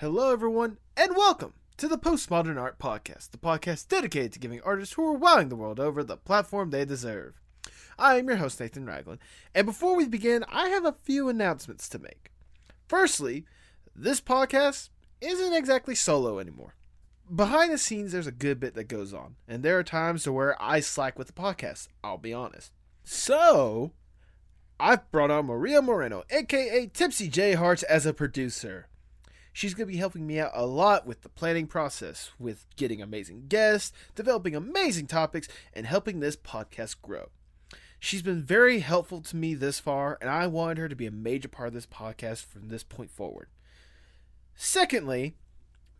Hello, everyone, and welcome to the Postmodern Art Podcast, the podcast dedicated to giving artists who are wowing the world over the platform they deserve. I am your host, Nathan Ragland, and before we begin, I have a few announcements to make. Firstly, this podcast isn't exactly solo anymore. Behind the scenes, there's a good bit that goes on, and there are times where I slack with the podcast, I'll be honest. So, I've brought on Maria Moreno, aka Tipsy J Hearts, as a producer. She's going to be helping me out a lot with the planning process, with getting amazing guests, developing amazing topics, and helping this podcast grow. She's been very helpful to me this far, and I wanted her to be a major part of this podcast from this point forward. Secondly,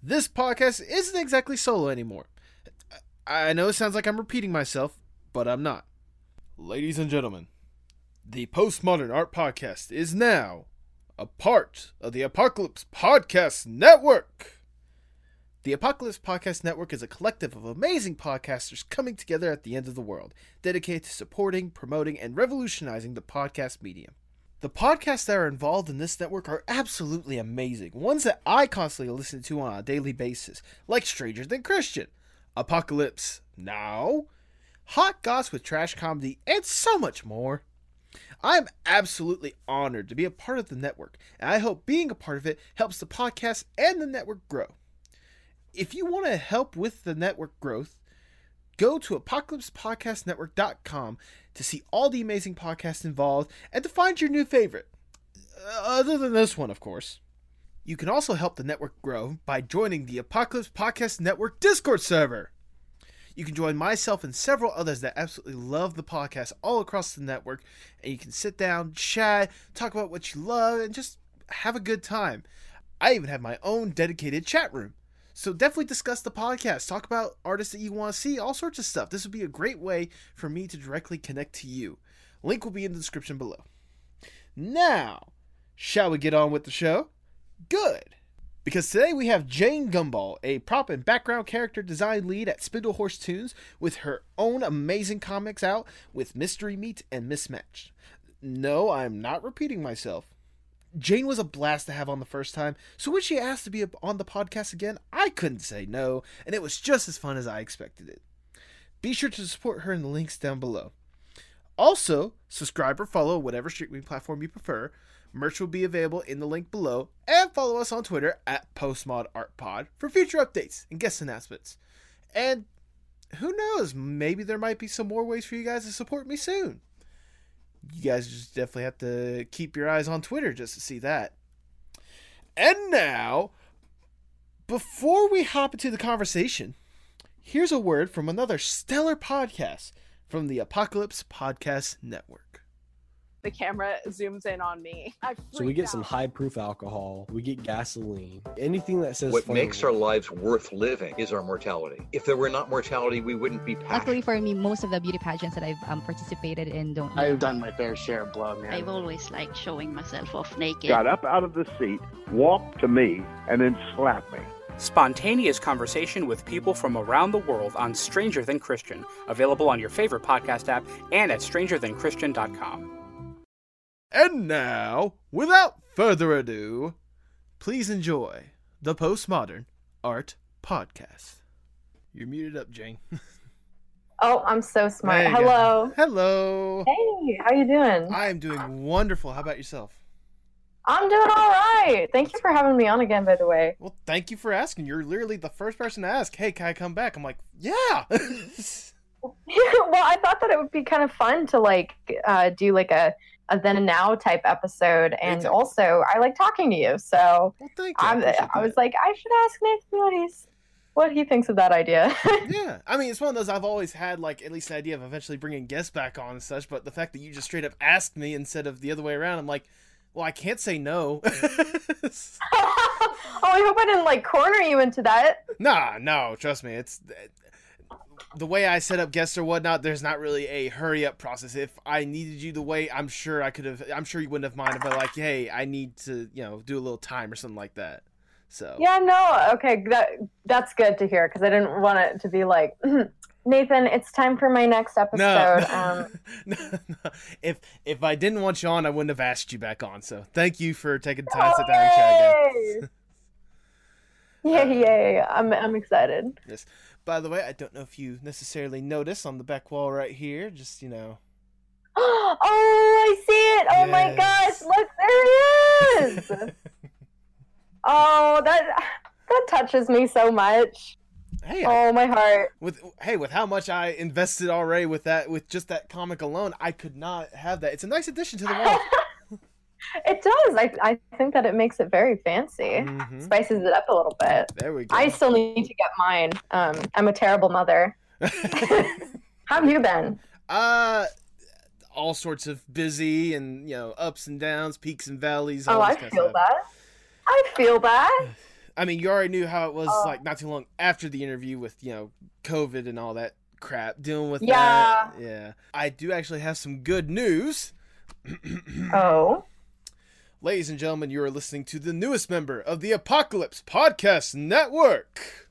this podcast isn't exactly solo anymore. I know it sounds like I'm repeating myself, but I'm not. Ladies and gentlemen, the Postmodern Art Podcast is now a part of the Apocalypse Podcast Network. The Apocalypse Podcast Network is a collective of amazing podcasters coming together at the end of the world, dedicated to supporting, promoting, and revolutionizing the podcast medium. The podcasts that are involved in this network are absolutely amazing, ones that I constantly listen to on a daily basis, like Stranger Than Christian, Apocalypse Now, Hot Goss with Trash Comedy, and so much more. I'm absolutely honored to be a part of the network, and I hope being a part of it helps the podcast and the network grow. If you want to help with the network growth, go to apocalypsepodcastnetwork.com to see all the amazing podcasts involved and to find your new favorite. Uh, other than this one, of course. You can also help the network grow by joining the Apocalypse Podcast Network Discord server. You can join myself and several others that absolutely love the podcast all across the network, and you can sit down, chat, talk about what you love, and just have a good time. I even have my own dedicated chat room. So definitely discuss the podcast, talk about artists that you want to see, all sorts of stuff. This would be a great way for me to directly connect to you. Link will be in the description below. Now, shall we get on with the show? Good. Because today we have Jane Gumball, a prop and background character design lead at Spindlehorse Toons, with her own amazing comics out with Mystery Meat and Mismatched. No, I'm not repeating myself. Jane was a blast to have on the first time, so when she asked to be on the podcast again, I couldn't say no, and it was just as fun as I expected it. Be sure to support her in the links down below. Also, subscribe or follow whatever streaming platform you prefer. Merch will be available in the link below, and follow us on Twitter at PostmodArtPod for future updates and guest announcements. And who knows, maybe there might be some more ways for you guys to support me soon. You guys just definitely have to keep your eyes on Twitter just to see that. And now, before we hop into the conversation, here's a word from another stellar podcast from the Apocalypse Podcast Network the camera zooms in on me. so we get out. some high proof alcohol, we get gasoline, anything that says what makes our lives worth living is our mortality. If there were not mortality, we wouldn't be passionate. Luckily for me, most of the beauty pageants that I've um, participated in don't. I've done my fair share of blood, man. I've always liked showing myself off naked. Got up out of the seat, walked to me, and then slapped me. Spontaneous conversation with people from around the world on Stranger Than Christian, available on your favorite podcast app and at strangerthanchristian.com. And now, without further ado, please enjoy the Postmodern Art Podcast. You're muted up, Jane. oh, I'm so smart. Hello. Go. Hello. Hey, how you doing? I am doing wonderful. How about yourself? I'm doing all right. Thank you for having me on again, by the way. Well, thank you for asking. You're literally the first person to ask, hey, can I come back? I'm like, yeah. yeah well, I thought that it would be kind of fun to like uh, do like a a then and now type episode. And exactly. also, I like talking to you. So well, you. I, I was like, I should ask Nathan what he's what he thinks of that idea. yeah, I mean, it's one of those I've always had like at least an idea of eventually bringing guests back on and such. But the fact that you just straight up asked me instead of the other way around, I'm like, well, I can't say no. oh, I hope I didn't like corner you into that. Nah, no, trust me, it's the way I set up guests or whatnot, there's not really a hurry up process. If I needed you the way, I'm sure I could have. I'm sure you wouldn't have minded, but like, hey, I need to, you know, do a little time or something like that. So yeah, no, okay, that that's good to hear because I didn't want it to be like. Nathan, it's time for my next episode. No, um, no, no, If if I didn't want you on, I wouldn't have asked you back on. So thank you for taking the time to sit down and chat again. Yeah, Uh, yeah. I'm I'm excited. By the way, I don't know if you necessarily notice on the back wall right here, just you know. oh, I see it. Oh my gosh, look, there he is. oh, that that touches me so much. Hey, I- Oh my heart. with hey, with how much I invested already with that, with just that comic alone, I could not have that. It's a nice addition to the wall. It does. I I think that it makes it very fancy. Mhm. Spices it up a little bit. There we go. I still need to get mine. Um, I'm a terrible mother. How have you been? uh, all sorts of busy and you know ups and downs, peaks and valleys. Oh, I this kind of feel stuff. that. I feel that. I mean, you already knew how it was Oh. like not too long after the interview with you know COVID and all that crap, dealing with Yeah. that. Yeah, I do actually have some good news. Oh. Ladies and gentlemen, you are listening to the newest member of the Apocalypse Podcast Network.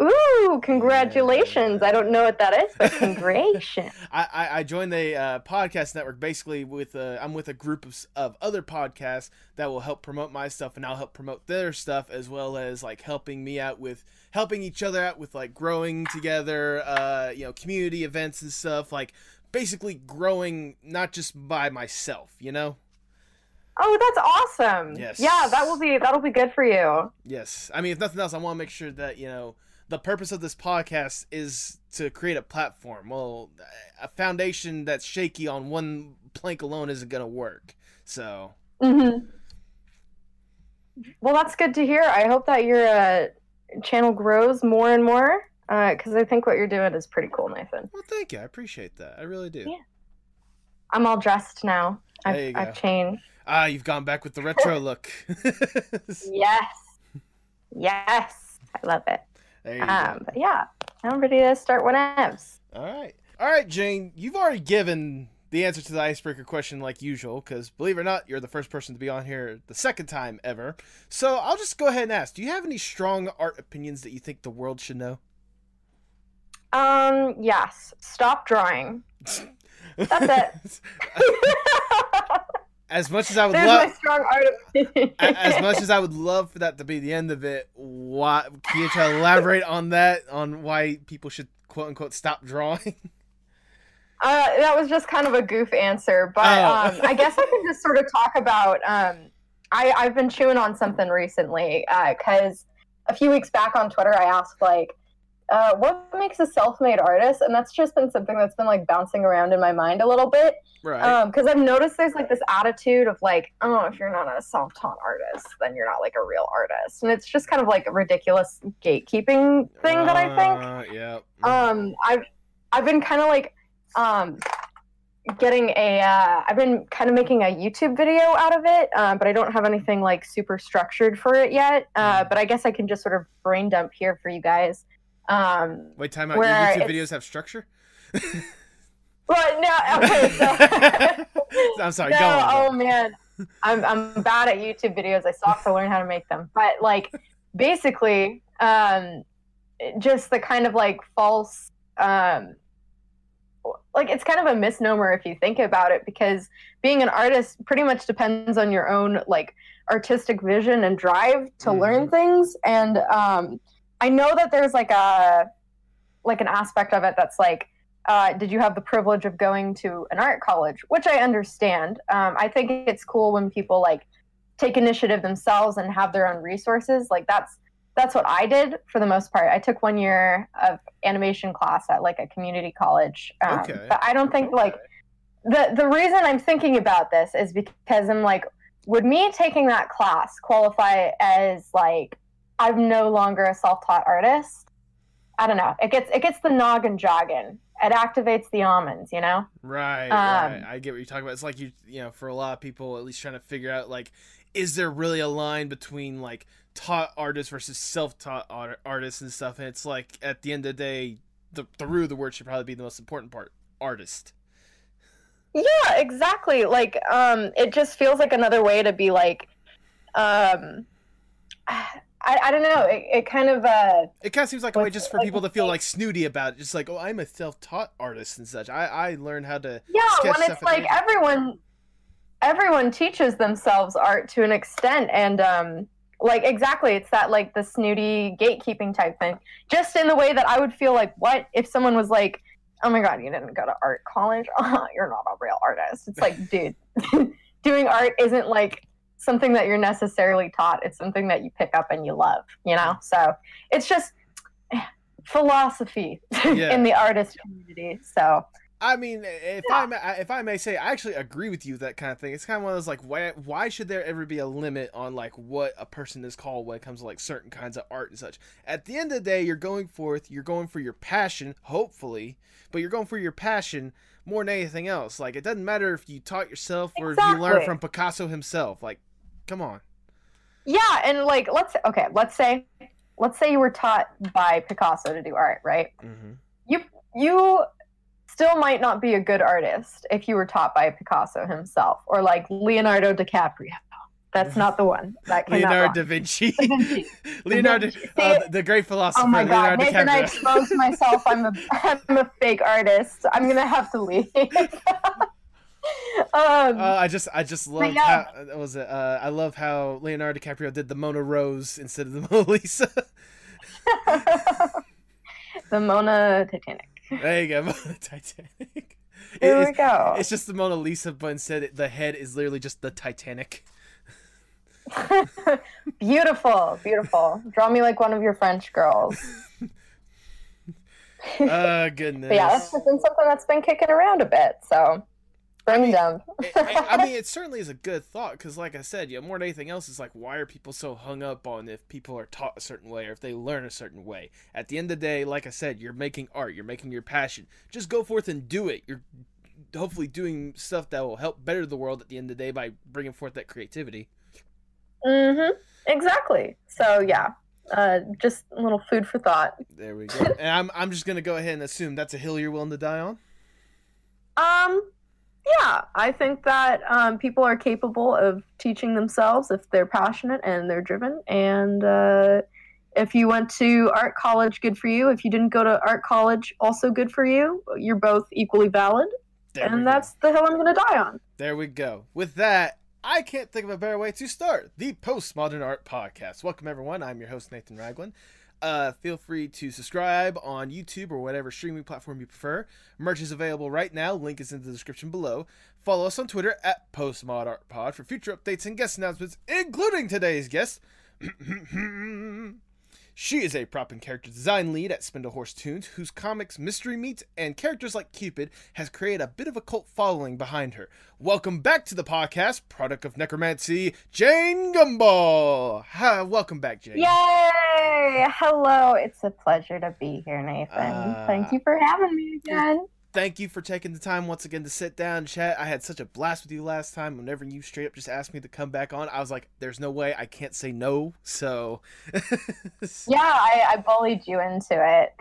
Ooh, congratulations. I don't know what that is, but congratulations. I, I, I joined the uh, podcast network basically with a, I'm with a group of, of other podcasts that will help promote my stuff and I'll help promote their stuff as well as like helping me out with helping each other out with like growing together, uh, you know, community events and stuff like basically growing not just by myself, you know. Oh, that's awesome. Yes. Yeah, that will be that'll be good for you. Yes. I mean, if nothing else, I want to make sure that, you know, the purpose of this podcast is to create a platform. Well, a foundation that's shaky on one plank alone isn't going to work. So, hmm Well, that's good to hear. I hope that your uh, channel grows more and more because I think what you're doing is pretty cool, Nathan. well, thank you. I appreciate that. I really do. Yeah. I'm all dressed now. I've. I've changed. Ah, you've gone back with the retro look. Yes. Yes. I love it. there you Um, go. but yeah, I'm ready to start whenevs. All right. All right, Jane, you've already given the answer to the icebreaker question like usual because believe it or not, you're the first person to be on here the second time ever. So I'll just go ahead and ask do you have any strong art opinions that you think the world should know? Um, yes. Stop drawing. That's as much as I would love, strong art opinion. as much as I would love for that to be the end of it, why can you try to elaborate on that on why people should quote unquote stop drawing? Uh, that was just kind of a goof answer, but Oh. um, I guess I can just sort of talk about. Um, I, I've been chewing on something recently because a few weeks back on Twitter, I asked like, uh, "What makes a self-made artist?" And that's just been something that's been like bouncing around in my mind a little bit right. because I've noticed there's like this attitude of like, "Oh, if you're not a self-taught artist, then you're not like a real artist," and it's just kind of like a ridiculous gatekeeping thing that I think Uh, yeah. um i've i've been kind of like um getting a uh, i've been kind of making a youtube video out of it uh, but i don't have anything like super structured for it yet uh, but i guess i can just sort of brain dump here for you guys um Wait, time out. Your YouTube videos have structure? but no okay so I'm sorry. no, go on. oh man, I'm I'm bad at YouTube videos. I still have to learn how to make them. But like, basically, um, just the kind of like false, um, like it's kind of a misnomer if you think about it, because being an artist pretty much depends on your own like artistic vision and drive to learn things. And um, I know that there's like a like an aspect of it that's like uh, did you have the privilege of going to an art college? Which i understand. Um, i think it's cool when people like take initiative themselves and have their own resources. Like that's that's what i did for the most part. I took one year of animation class at like a community college. Um, Okay. but i don't think like the the reason i'm thinking about this is because i'm like would me taking that class qualify as like i'm no longer a self-taught artist i don't know it gets it gets the noggin jogging it activates the almonds you know Right, Um, right. I get what you're talking about. It's like you, you know, for a lot of people, at least trying to figure out like, is there really a line between like taught artists versus self-taught art- artists and stuff? And it's like at the end of the day, the the root of the word should probably be the most important part: artist. yeah exactly like um it just feels like another way to be like um i, I don't know. It, it kind of uh It kind of seems like a way just for like, people to feel like snooty about it, just like, oh, I'm a self-taught artist and such. I I learned how to yeah when it's like everyone everyone teaches themselves art to an extent and um like exactly it's that like the snooty gatekeeping type thing. Just in the way that i would feel like what if someone was like oh my god you didn't go to art college? Oh, you're not a real artist. It's like dude doing art isn't like something that you're necessarily taught it's something that you pick up and you love you know so it's just eh, philosophy Yeah. in the artist community so I mean, if I may, if I may say, I actually agree with you with that kind of thing. It's kind of one of those like, why why should there ever be a limit on like what a person is called when it comes to like certain kinds of art and such? At the end of the day, you're going forth, you're going for your passion, hopefully, but you're going for your passion more than anything else. Like it doesn't matter if you taught yourself or if you learned Exactly. from Picasso himself. Like, come on. Yeah, and like let's okay, let's say let's say you were taught by Picasso to do art, right? Mm-hmm. You you still might not be a good artist if you were taught by Picasso himself or like Leonardo DiCaprio. That's not the one. That Leonardo da Vinci. Da Vinci. Leonardo, See, uh, the great philosopher. Oh my god, Leonardo Nathan, I exposed myself. I'm a I'm a fake artist. I'm gonna have to leave. um, Uh, I just, I just love yeah. how was it. Uh, I love how Leonardo DiCaprio did the Mona Rose instead of the Mona Lisa. the Mona Titanic. there you go, Mona Titanic. Here It- we go. It's just the Mona Lisa, but instead the head is literally just the Titanic. beautiful, beautiful. Draw me like one of your French girls. Oh goodness. But yeah, that's been something that's been kicking around a bit. So bring them. I, I mean, it certainly is a good thought because, like I said, know, more than anything else, it's like why are people so hung up on if people are taught a certain way or if they learn a certain way? At the end of the day, like I said, you're making art, you're making your passion. Just go forth and do it. You're hopefully doing stuff that will help better the world at the end of the day by bringing forth that creativity. Mm-hmm. Exactly. So yeah, uh, just a little food for thought. There we go. and I'm I'm just gonna go ahead and assume that's a hill you're willing to die on. Um, yeah, I think that um, people are capable of teaching themselves if they're passionate and they're driven. And uh, if you went to art college, good for you. If you didn't go to art college, also good for you. You're both equally valid. There and that's the hill I'm going to die on. There we go. With that, I can't think of a better way to start the Postmodern Art Podcast. Welcome, everyone. I'm your host, Nathan Ragland. Uh, feel free to subscribe on YouTube or whatever streaming platform you prefer. Merch is available right now. Link is in the description below. Follow us on Twitter at PostmodArtPod for future updates and guest announcements, including today's guest. She is a prop and character design lead at Spindlehorse Toons, whose comics Mystery Meat and characters like Cupid has created a bit of a cult following behind her. Welcome back to the podcast, product of necromancy, Jane Gumball. Hi, welcome back, Jane. Yay! Hello. It's a pleasure to be here, Nathan. Uh, Thank you for having me again. Thank you for taking the time once again to sit down and chat. I had such a blast with you last time. Whenever you straight up just asked me to come back on, I was like, "There's no way I can't say no." So, Yeah, I, I bullied you into it.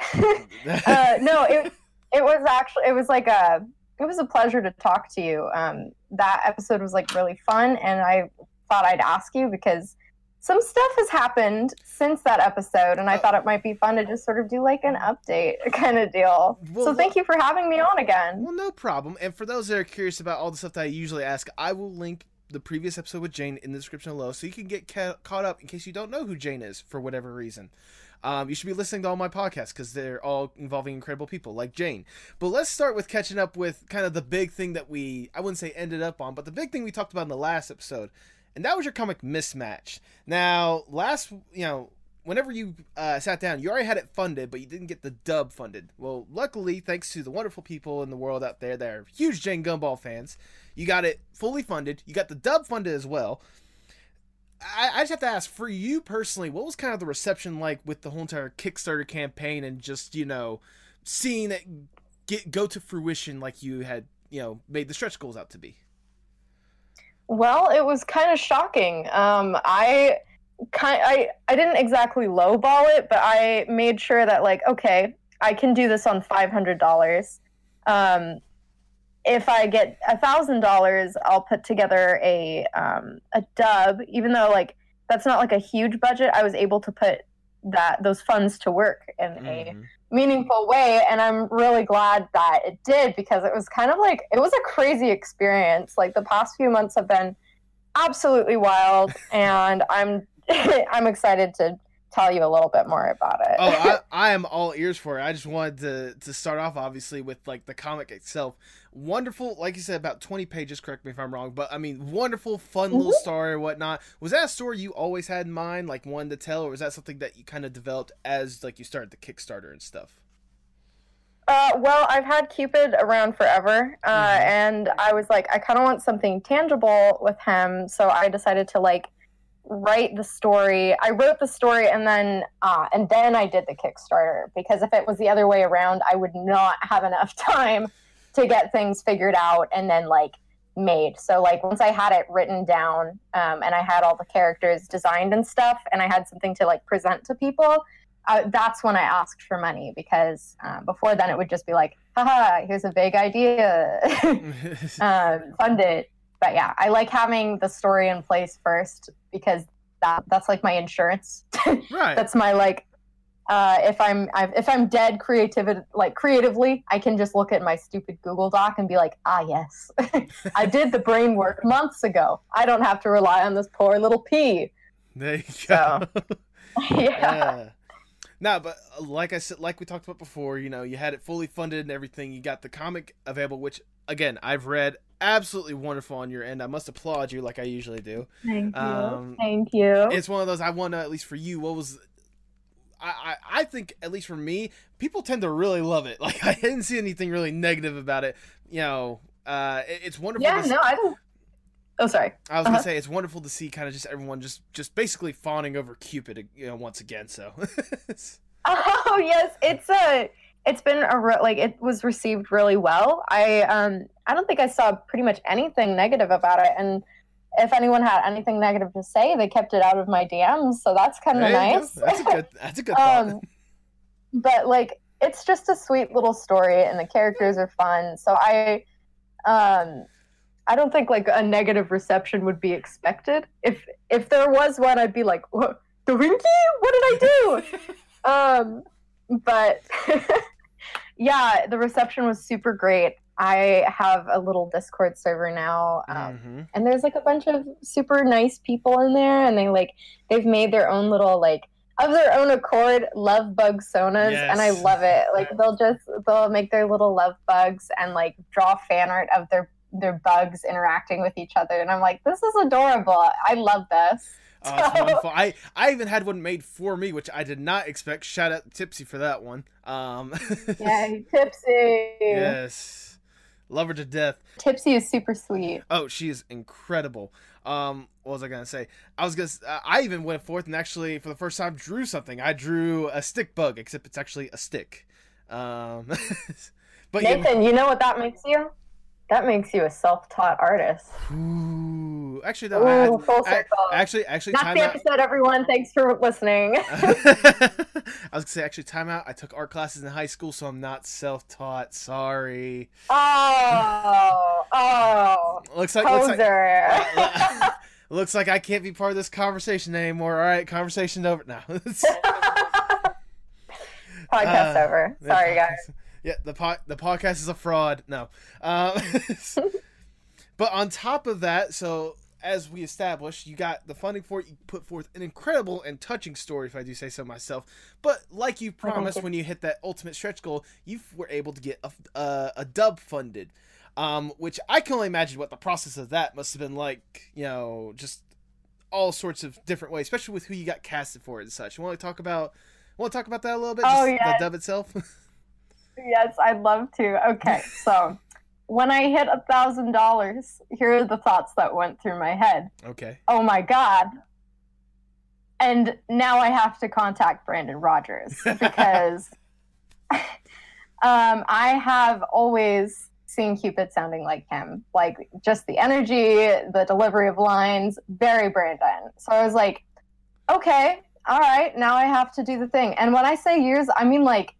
uh, no, it it was actually it was like a it was a pleasure to talk to you. Um, that episode was like really fun, and I thought I'd ask you because some stuff has happened since that episode, and I thought it might be fun to just sort of do like an update kind of deal. Well, so thank you for having me on again. Well, no problem. And for those that are curious about all the stuff that I usually ask, I will link the previous episode with Jane in the description below so you can get ca- caught up in case you don't know who Jane is for whatever reason. Um, you should be listening to all my podcasts because they're all involving incredible people like Jane. But let's start with catching up with kind of the big thing that we, I wouldn't say ended up on, but the big thing we talked about in the last episode. And that was your comic Mismatch. Now, last, you know, whenever you uh, sat down, you already had it funded, but you didn't get the dub funded. Well, luckily, thanks to the wonderful people in the world out there that are huge Jane Gumball fans, you got it fully funded. You got the dub funded as well. I, I just have to ask, for you personally, what was kind of the reception like with the whole entire Kickstarter campaign and just, you know, seeing it get go to fruition like you had, you know, made the stretch goals out to be? Well, it was kind of shocking. Um, I kind I I didn't exactly lowball it, but I made sure that like okay, I can do this on five hundred dollars. Um, if I get a thousand dollars, I'll put together a um, a dub. Even though like that's not like a huge budget, I was able to put that those funds to work in a Mhm. meaningful way and i'm really glad that it did because it was kind of like it was a crazy experience like the past few months have been absolutely wild and i'm I'm excited to tell you a little bit more about it. oh, I, I am all ears for it. I just wanted to to start off obviously with like the comic itself. Wonderful, like you said, about twenty pages. Correct me if I'm wrong, but I mean, wonderful, fun little Mhm. story or whatnot. Was that a story you always had in mind, like one to tell, or was that something that you kind of developed as like you started the Kickstarter and stuff? Uh, well, I've had Cupid around forever, uh, Mhm. and I was like, I kind of want something tangible with him, so I decided to like write the story. I wrote the story, and then uh, and then I did the Kickstarter because if it was the other way around, I would not have enough time to get things figured out and then like made. So like once I had it written down, um, and I had all the characters designed and stuff, and I had something to like present to people uh, that's when I asked for money because uh, before then it would just be like, haha, here's a vague idea, um, fund it. But yeah, I like having the story in place first because that that's like my insurance. right. that's my like, uh, if I'm I've, if I'm dead creativity like creatively, I can just look at my stupid Google Doc and be like, ah yes, I did the brain work months ago. I don't have to rely on this poor little pea. There you go. yeah. yeah. No, but uh, like I said, like we talked about before, you know, you had it fully funded and everything. You got the comic available, which again I've read, absolutely wonderful on your end. I must applaud you, like I usually do. Thank you. Um, Thank you. It's one of those I want to at least for you. What was I, I think at least for me, people tend to really love it. Like I didn't see anything really negative about it. You know, uh, it- it's wonderful. yeah, no, I don't. Oh, sorry. I was gonna Uh-huh. say it's wonderful to see kind of just everyone just just basically fawning over Cupid, you know, once again. So Oh yes, it's a. It's been a re- like it was received really well. I um I don't think I saw pretty much anything negative about it, and if anyone had anything negative to say, they kept it out of my DMs. So that's kind of go. nice. That's a good. That's a good thought. um, but like it's just a sweet little story, and the characters are fun. So I um I don't think like a negative reception would be expected. If if there was one, I'd be like, what, the Winky? What did I do? um, but yeah, the reception was super great. I have a little Discord server now, um, Mhm. and there's like a bunch of super nice people in there, and they like they've made their own little like of their own accord love bug sonas, and I love it. Like they'll just they'll make their little love bugs and like draw fan art of their their bugs interacting with each other, and I'm like, this is adorable. I love this. Oh, it's wonderful. I I even had one made for me, which I did not expect. Shout out Tipsy for that one. Um, Yay, Tipsy. yes, love her to death. Tipsy is super sweet. Oh, she is incredible. Um, what was I gonna say? I was gonna. Uh, I even went forth and actually, for the first time, drew something. I drew a stick bug, except it's actually a stick. Um, but yeah, Nathan, you know what that makes you? That makes you a self-taught artist. ooh, actually, I, Ooh, full I- circle. actually, actually, That's time the out. episode, everyone. Thanks for listening. I was gonna say actually time out. I took art classes in high school, so I'm not self-taught. Sorry. oh, oh, Looks like looks like, looks like I can't be part of this conversation anymore. All right, conversation over now. Podcast Uh, over. Sorry, guys. Yeah, the po- the podcast is a fraud. No. Um, but on top of that, so as we established, you got the funding for it. You put forth an incredible and touching story, if I do say so myself. But like you promised, when you hit that ultimate stretch goal, you were able to get a, a, a dub funded. Um, which I can only imagine what the process of that must have been like. You know, just all sorts of different ways, especially with who you got casted for and such. You want to talk about? Want to talk about that a little bit? Oh, Just yeah. the dub itself. Yes, I'd love to. Okay, so when I hit a thousand dollars, here are the thoughts that went through my head. okay. Oh my god. And now I have to contact Brandon Rogers because um, I have always seen Cupid sounding like him. Like just the energy, the delivery of lines, very Brandon. So I was like, okay, all right, now I have to do the thing. And when I say years, I mean like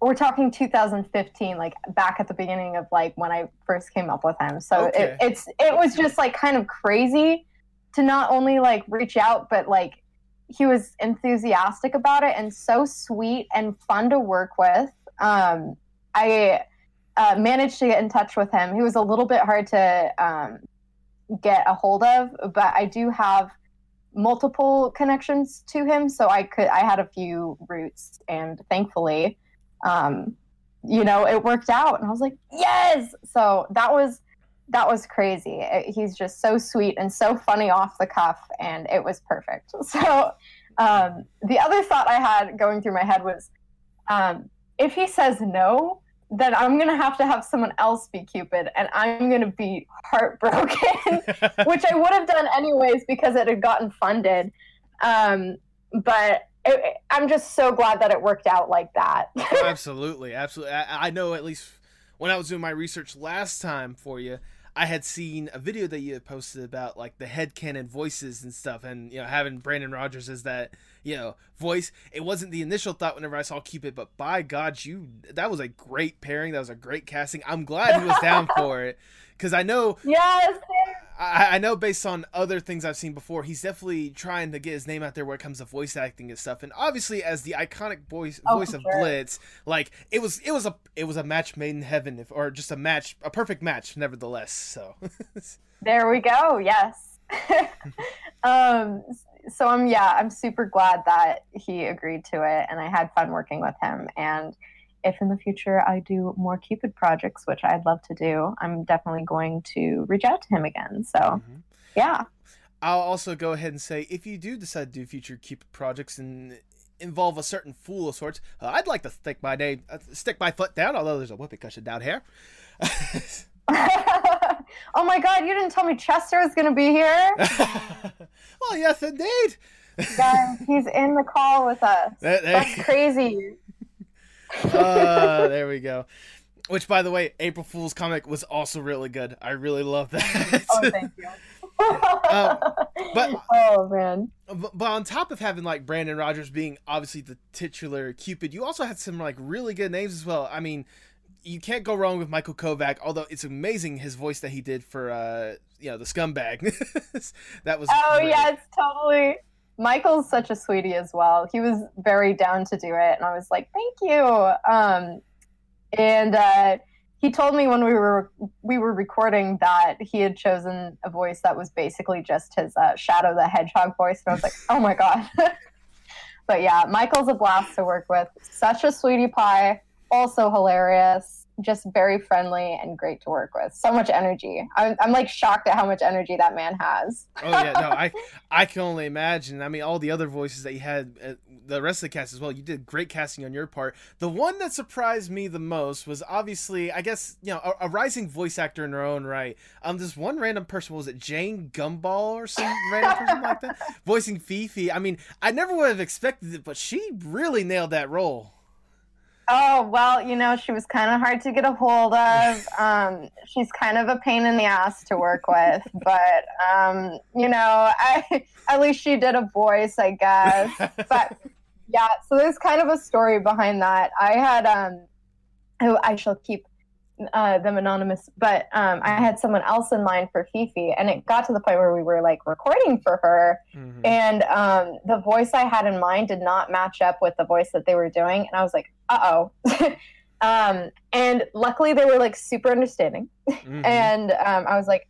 we're talking 2015, like back at the beginning of like when I first came up with him. So Okay. it, it's it was just like kind of crazy to not only like reach out, but like he was enthusiastic about it and so sweet and fun to work with. Um, I uh, managed to get in touch with him. He was a little bit hard to um, get a hold of, but I do have multiple connections to him, so I could I had a few roots, and thankfully, um, you know, it worked out, and I was like, yes. So that was that was crazy. It- he's just so sweet and so funny off the cuff, and it was perfect. So um, the other thought I had going through my head was, um, if he says no, then I'm gonna have to have someone else be Cupid, and I'm gonna be heartbroken, which I would have done anyways because it had gotten funded. Um, but it, I'm just so glad that it worked out like that. Oh, absolutely, absolutely. I, I know at least when I was doing my research last time for you, I had seen a video that you had posted about like the headcanon voices and stuff, and you know having Brandon Rogers as that you know voice. It wasn't the initial thought whenever I saw Cupid, but by God, you that was a great pairing. That was a great casting. I'm glad he was down for it because I know yes, I, I know based on other things I've seen before, he's definitely trying to get his name out there when it comes to voice acting and stuff. And obviously, as the iconic voice Oh, voice of sure. Blitz, like it was it was a it was a match made in heaven, if, or just a match, a perfect match, nevertheless. So There we go. Yes. um, so I'm yeah, I'm super glad that he agreed to it, and I had fun working with him. And if in the future I do more Cupid projects, which I'd love to do, I'm definitely going to reach out to him again. So Mhm. yeah, I'll also go ahead and say if you do decide to do future Cupid projects and involve a certain fool of sorts, uh, I'd like to stick my name, uh, stick my foot down. Although there's a whoopee cushion down here. oh my God, you didn't tell me Chester was going to be here. well, yes, indeed. Guys, he's in the call with us. That's crazy. Uh, there we go. Which, by the way, April Fool's comic was also really good. I really love that. Oh, thank you. Um, but- oh man, but, but on top of having like Brandon Rogers being obviously the titular Cupid, you also had some like really good names as well. I mean, you can't go wrong with Michael Kovach. Although it's amazing his voice that he did for uh, you know the scumbag. that was Oh great. yeah, it's totally. Michael's such a sweetie as well. He was very down to do it, and I was like, "Thank you." Um, and uh, he told me when we were we were recording that he had chosen a voice that was basically just his uh, Shadow the Hedgehog voice, and I was like, "Oh my god!" but yeah, Michael's a blast to work with. Such a sweetie pie, also hilarious, just very friendly and great to work with. So much energy. I'm, I'm like shocked at how much energy that man has. Oh yeah, no, I I can only imagine. I mean, all the other voices that you had, uh, the rest of the cast as well. You did great casting on your part. The one that surprised me the most was obviously, I guess, you know, a, a rising voice actor in her own right. Um, this one random person was it Jane Gumball or some random person like that, voicing Fifi. I mean, I never would have expected it, but she really nailed that role. Oh, well, you know, she was kind of hard to get a hold of. Um, she's kind of a pain in the ass to work with, but, um, you know, I, at least she did a voice, I guess. But yeah, so there's kind of a story behind that. I had, um, who I shall keep uh, them anonymous, but um, I had someone else in mind for Fifi, and it got to the point where we were like recording for her, Mhm. and um, the voice I had in mind did not match up with the voice that they were doing, and I was like, uh oh. um, and luckily they were like super understanding, Mhm. and um, I was like,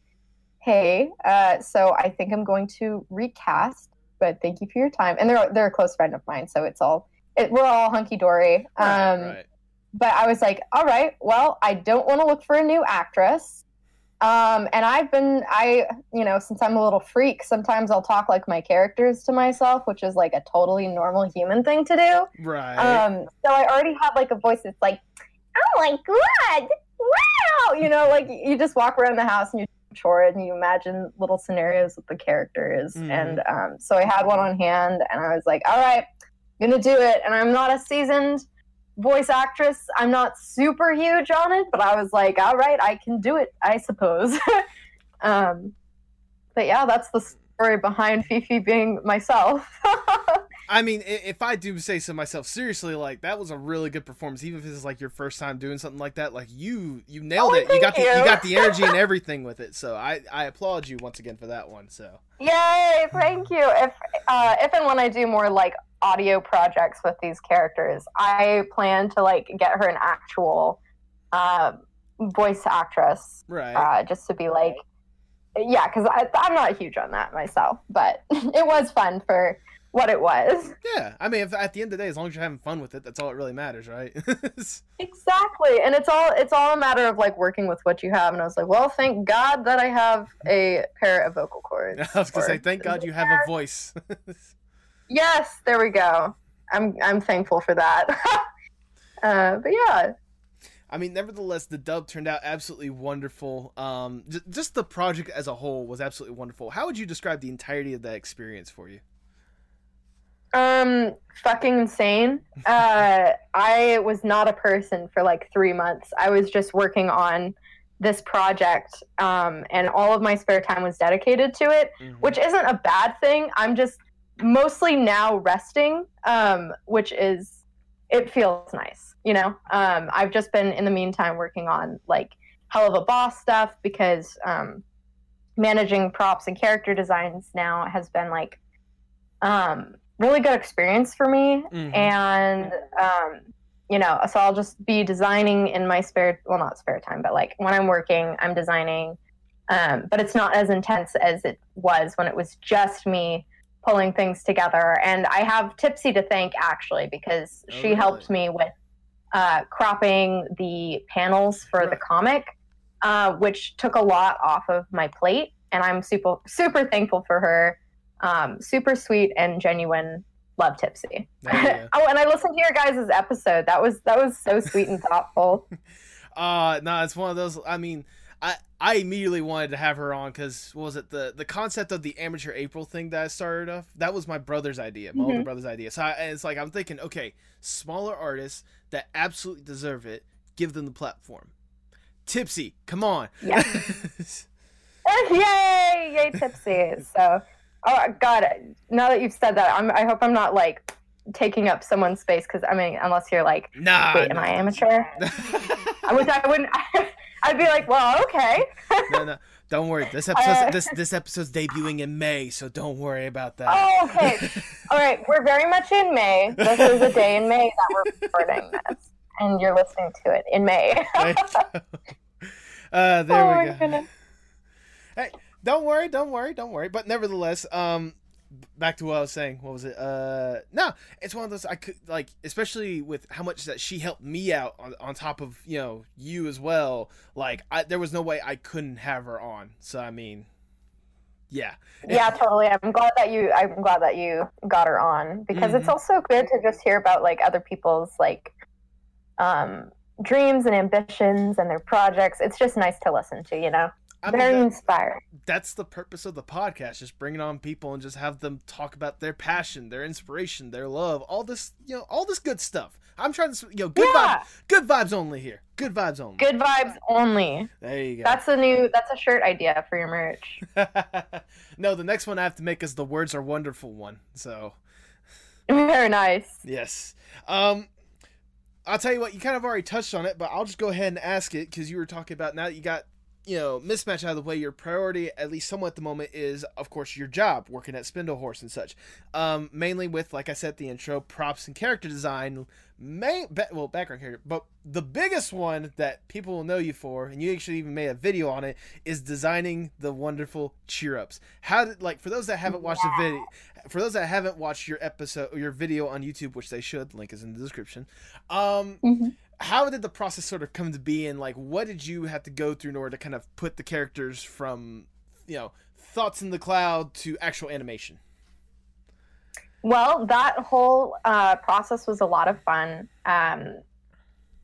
hey, uh, so I think I'm going to recast, but thank you for your time. And they're they're a close friend of mine, so it's all it, we're all hunky dory. Right, Um, right. But I was like, all right, well, I don't want to look for a new actress. Um, and I've been, I, you know, since I'm a little freak, sometimes I'll talk like my characters to myself, which is like a totally normal human thing to do. Right. Um, so I already had like a voice that's like, oh my God, wow. You know, like you just walk around the house and you chore it and you imagine little scenarios with the characters. Mhm. And um, so I had one on hand and I was like, all right, gonna do it. And I'm not a seasoned voice actress. I'm not super huge on it, but I was like, all right, I can do it, I suppose. um, but yeah, that's the story behind Fifi being myself. I mean, if I do say so myself, seriously, like that was a really good performance. Even if is like your first time doing something like that, like you you nailed Oh, it. You got the you you. got the energy and everything with it. So I I applaud you once again for that one. So Yay! Thank you. If uh, if and when I do more like audio projects with these characters, I plan to like get her an actual uh, voice actress, right, uh, just to be like, yeah, because I'm not huge on that myself, but it was fun for what it was. Yeah, I mean, if, at the end of the day, as long as you're having fun with it, that's all that really matters, right? Exactly, and it's all it's all a matter of like working with what you have. And I was like, well, thank God that I have a pair of vocal cords. I was gonna say, thank God you have a voice. Yes, there we go. I'm I'm thankful for that. uh, but yeah, I mean, nevertheless, the dub turned out absolutely wonderful. Um, j- just the project as a whole was absolutely wonderful. How would you describe the entirety of that experience for you? um, fucking insane. Uh, I was not a person for like three months. I was just working on this project, um, and all of my spare time was dedicated to it. which isn't a bad thing. I'm just mostly now resting, um, which is it feels nice, you know. Um, I've just been in the meantime working on like Helluva Boss stuff because um, managing props and character designs now has been like um, really good experience for me, Mhm. and um, you know, so I'll just be designing in my spare well, not spare time, but like when I'm working, I'm designing um, but it's not as intense as it was when it was just me pulling things together. And I have Tipsy to thank actually because Oh, she really? helped me with uh, cropping the panels for the comic, uh, which took a lot off of my plate. And I'm super super thankful for her. Um, super sweet and genuine. Love Tipsy. Oh, and I listened to your guys' episode. That was that was so sweet and thoughtful. Uh no, it's one of those. I mean, I I immediately wanted to have her on because what was it the the concept of the amateur April thing that I started off? That was my brother's idea, my older Mhm. brother's idea. So I, it's like I'm thinking, okay, smaller artists that absolutely deserve it, give them the platform. Tipsy, come on. Yeah. yay! Yay, tipsy. So, oh God, now that you've said that, I'm, I hope I'm not like taking up someone's space because I mean, unless you're like, nah. wait, am. I amateur? I Which I wouldn't. I'd be like, well, okay. no, no, don't worry. This episode's Uh, this this episode's debuting in May, so don't worry about that. Oh, okay. All right, we're very much in May. This is a day in May that we're recording this, and you're listening to it in May. There uh, there oh we go. goodness. Hey, don't worry, don't worry, don't worry. But nevertheless, um, back to what I was saying. What was it? Uh, no, it's one of those I could like, especially with how much that she helped me out on, on top of you know you as well. Like, I, there was no way I couldn't have her on. So I mean, yeah, yeah totally i'm glad that you i'm glad that you got her on because it's Mhm. also good to just hear about like other people's like um dreams and ambitions and their projects it's just nice to listen to you know I mean, very that- inspiring. that's the purpose of the podcast just bringing on people and just have them talk about their passion their inspiration their love all this you know all this good stuff. I'm trying to you know good Yeah. vibes good vibes only here. Good vibes only. Good vibes only. There you go. That's a new that's a shirt idea for your merch. No the next one i have to make is the words are wonderful one so. Very nice. Yes. Um i'll tell you what you kind of already touched on it but i'll just go ahead and ask it because you were talking about now that you got you know mismatch out of the way your priority at least somewhat at the moment is of course your job working at spindle horse and such um mainly with like i said the intro props and character design main ba- well background character but the biggest one that people will know you for and you actually even made a video on it is designing the wonderful cherubs how did like for those that haven't watched the video for those that haven't watched your episode your video on youtube which they should link is in the description um Mhm. How did the process sort of come to be and like what did you have to go through in order to kind of put the characters from you know thoughts in the cloud to actual animation Well, that whole uh, process was a lot of fun. Um,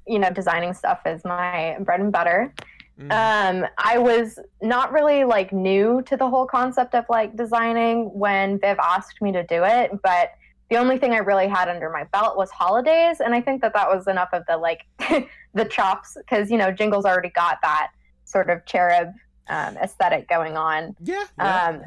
you know, designing stuff is my bread and butter. Mm. Um, I was not really like new to the whole concept of like designing when Viv asked me to do it, but the only thing I really had under my belt was holidays, and I think that that was enough of the like the chops because you know Jingles already got that sort of cherub um, aesthetic going on. yeah, yeah. Um,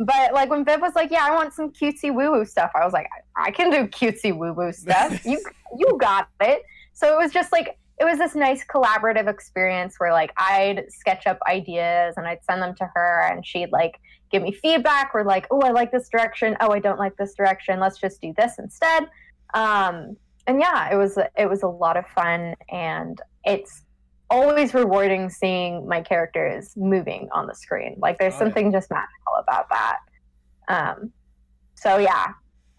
but like when Viv was like, "Yeah, I want some cutesy woo woo stuff," I was like, "I, I can do cutesy woo woo stuff. you you got it." So it was just like it was this nice collaborative experience where like I'd sketch up ideas and I'd send them to her, and she'd like give me feedback. Or like, "Oh, I like this direction. Oh, I don't like this direction. Let's just do this instead." Um, and yeah, it was it was a lot of fun, and it's always rewarding seeing my characters moving on the screen. Like there's Oh, yeah. something just magical about that. Um, so yeah,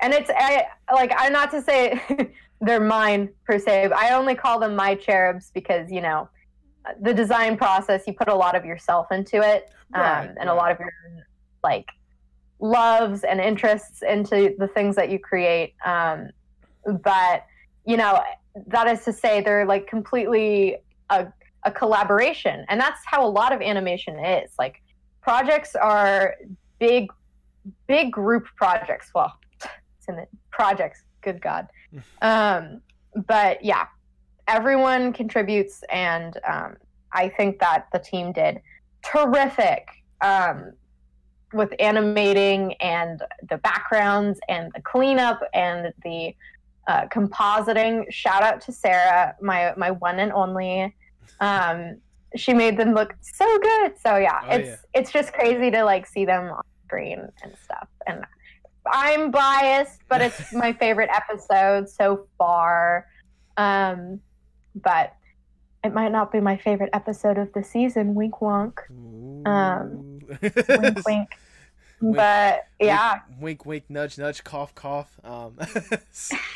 and it's I like I'm not to say they're mine per se. But I only call them my cherubs because you know the design process. You put a lot of yourself into it, um, Right, and a lot of your like loves and interests into the things that you create. Um, but you know that is to say they're like completely a, a collaboration and that's how a lot of animation is like projects are big big group projects well it's in the projects good god um, but yeah everyone contributes and um, i think that the team did terrific um, with animating and the backgrounds and the cleanup and the uh, compositing. Shout out to Sarah, my my one and only. Um, she made them look so good. So yeah, Oh, it's yeah. it's just crazy to like see them on screen and stuff. And I'm biased, but it's my favorite episode so far. Um, but it might not be my favorite episode of the season. Wink, wonk. Um, wink, wink. Wink, But yeah, Wink, wink, nudge, nudge, cough, cough. Um,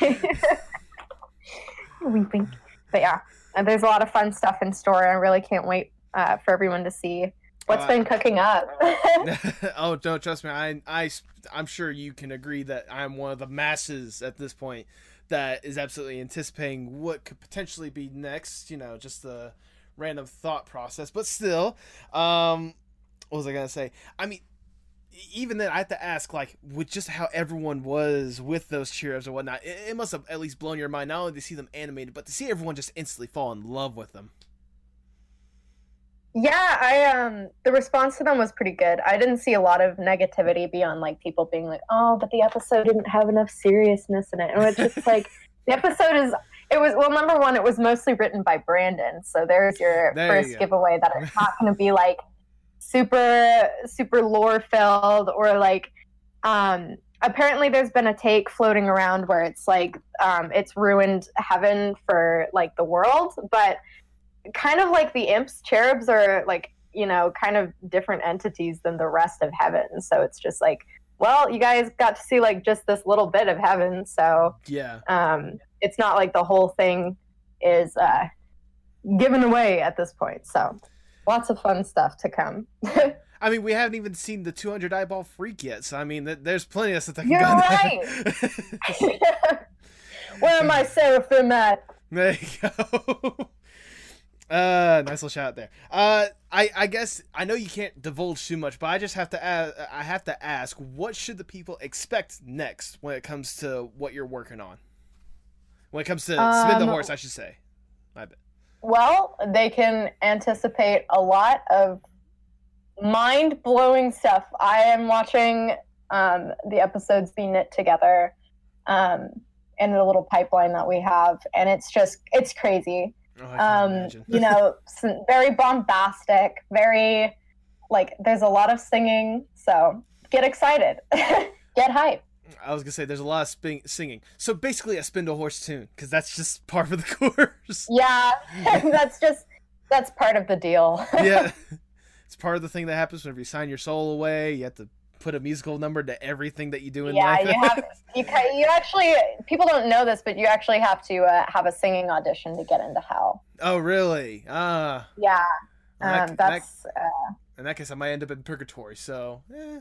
wink, wink. But yeah, and there's a lot of fun stuff in store. I really can't wait uh, for everyone to see what's Uh, been cooking up. oh, don't trust me. I, I, I'm sure you can agree that I'm one of the masses at this point that is absolutely anticipating what could potentially be next. You know, just the random thought process. But still, um, what was I gonna say? I mean, even then, I have to ask, like, with just how everyone was with those cherubs or whatnot, it, it must have at least blown your mind not only to see them animated, but to see everyone just instantly fall in love with them. yeah, I um the response to them was pretty good. I didn't see a lot of negativity beyond like people being like, "Oh, but the episode didn't have enough seriousness in it." And it's just like the episode is it was well number one it was mostly written by brandon so there's your There first go. giveaway that it's not going to be like super super lore filled or like um apparently there's been a take floating around where it's like um it's ruined heaven for like the world but kind of like the imps cherubs are like you know kind of different entities than the rest of heaven so it's just like well you guys got to see like just this little bit of heaven so Yeah. um, it's not like the whole thing is uh, given away at this point. So lots of fun stuff to come. I mean, we haven't even seen the 200 eyeball freak yet, so I mean, th- there's plenty of stuff that can You're go right. there. Where am I, Seraphim at? there you go. Uh, nice little shout out there. Uh, I I guess I know you can't divulge too much, but I just have to ask, I have to ask, what should the people expect next when it comes to what you're working on? When it comes to spin the Um, horse, I should say. My bad. Well, they can anticipate a lot of mind blowing stuff. I am watching um, the episodes be knit together um, in a little pipeline that we have, and it's just, it's crazy. Oh, um, you know, very bombastic, very like there's a lot of singing. So get excited, get hype. I was gonna say there's a lot of spin- singing, so basically a Spindlehorse tune, because that's just part of the course. Yeah, that's just that's part of the deal. yeah, it's part of the thing that happens whenever you sign your soul away. You have to put a musical number to everything that you do in yeah, life. you have you ca- you actually people don't know this, but you actually have to uh, have a singing audition to get into hell. oh, really? Ah, Yeah, in that- um, that- that's. Uh, in that case, I might end up in purgatory. So, eh.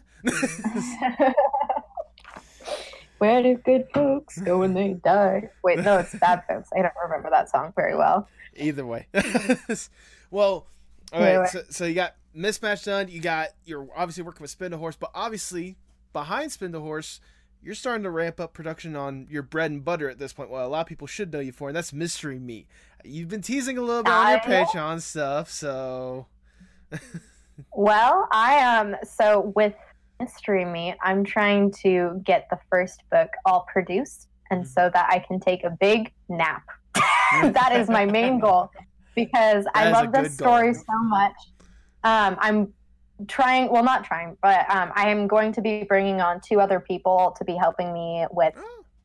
Where do good folks go when they die? Wait, no, it's bad folks. I don't remember that song very well. either way. well, all right. So, so you got mismatch done. You got you're obviously working with Spindlehorse, but obviously behind Spindlehorse, you're starting to ramp up production on your bread and butter at this point. Well, a lot of people should know you for, and that's Mystery Meat. You've been teasing a little bit on your I. Patreon stuff, so Well, I um so with Mystery Meat, I'm trying to get the first book all produced and Mm-hmm. so that I can take a big nap. that is my main goal because I That a love this good goal. story so much. Um, I'm trying, well, not trying, but um, I am going to be bringing on two other people to be helping me with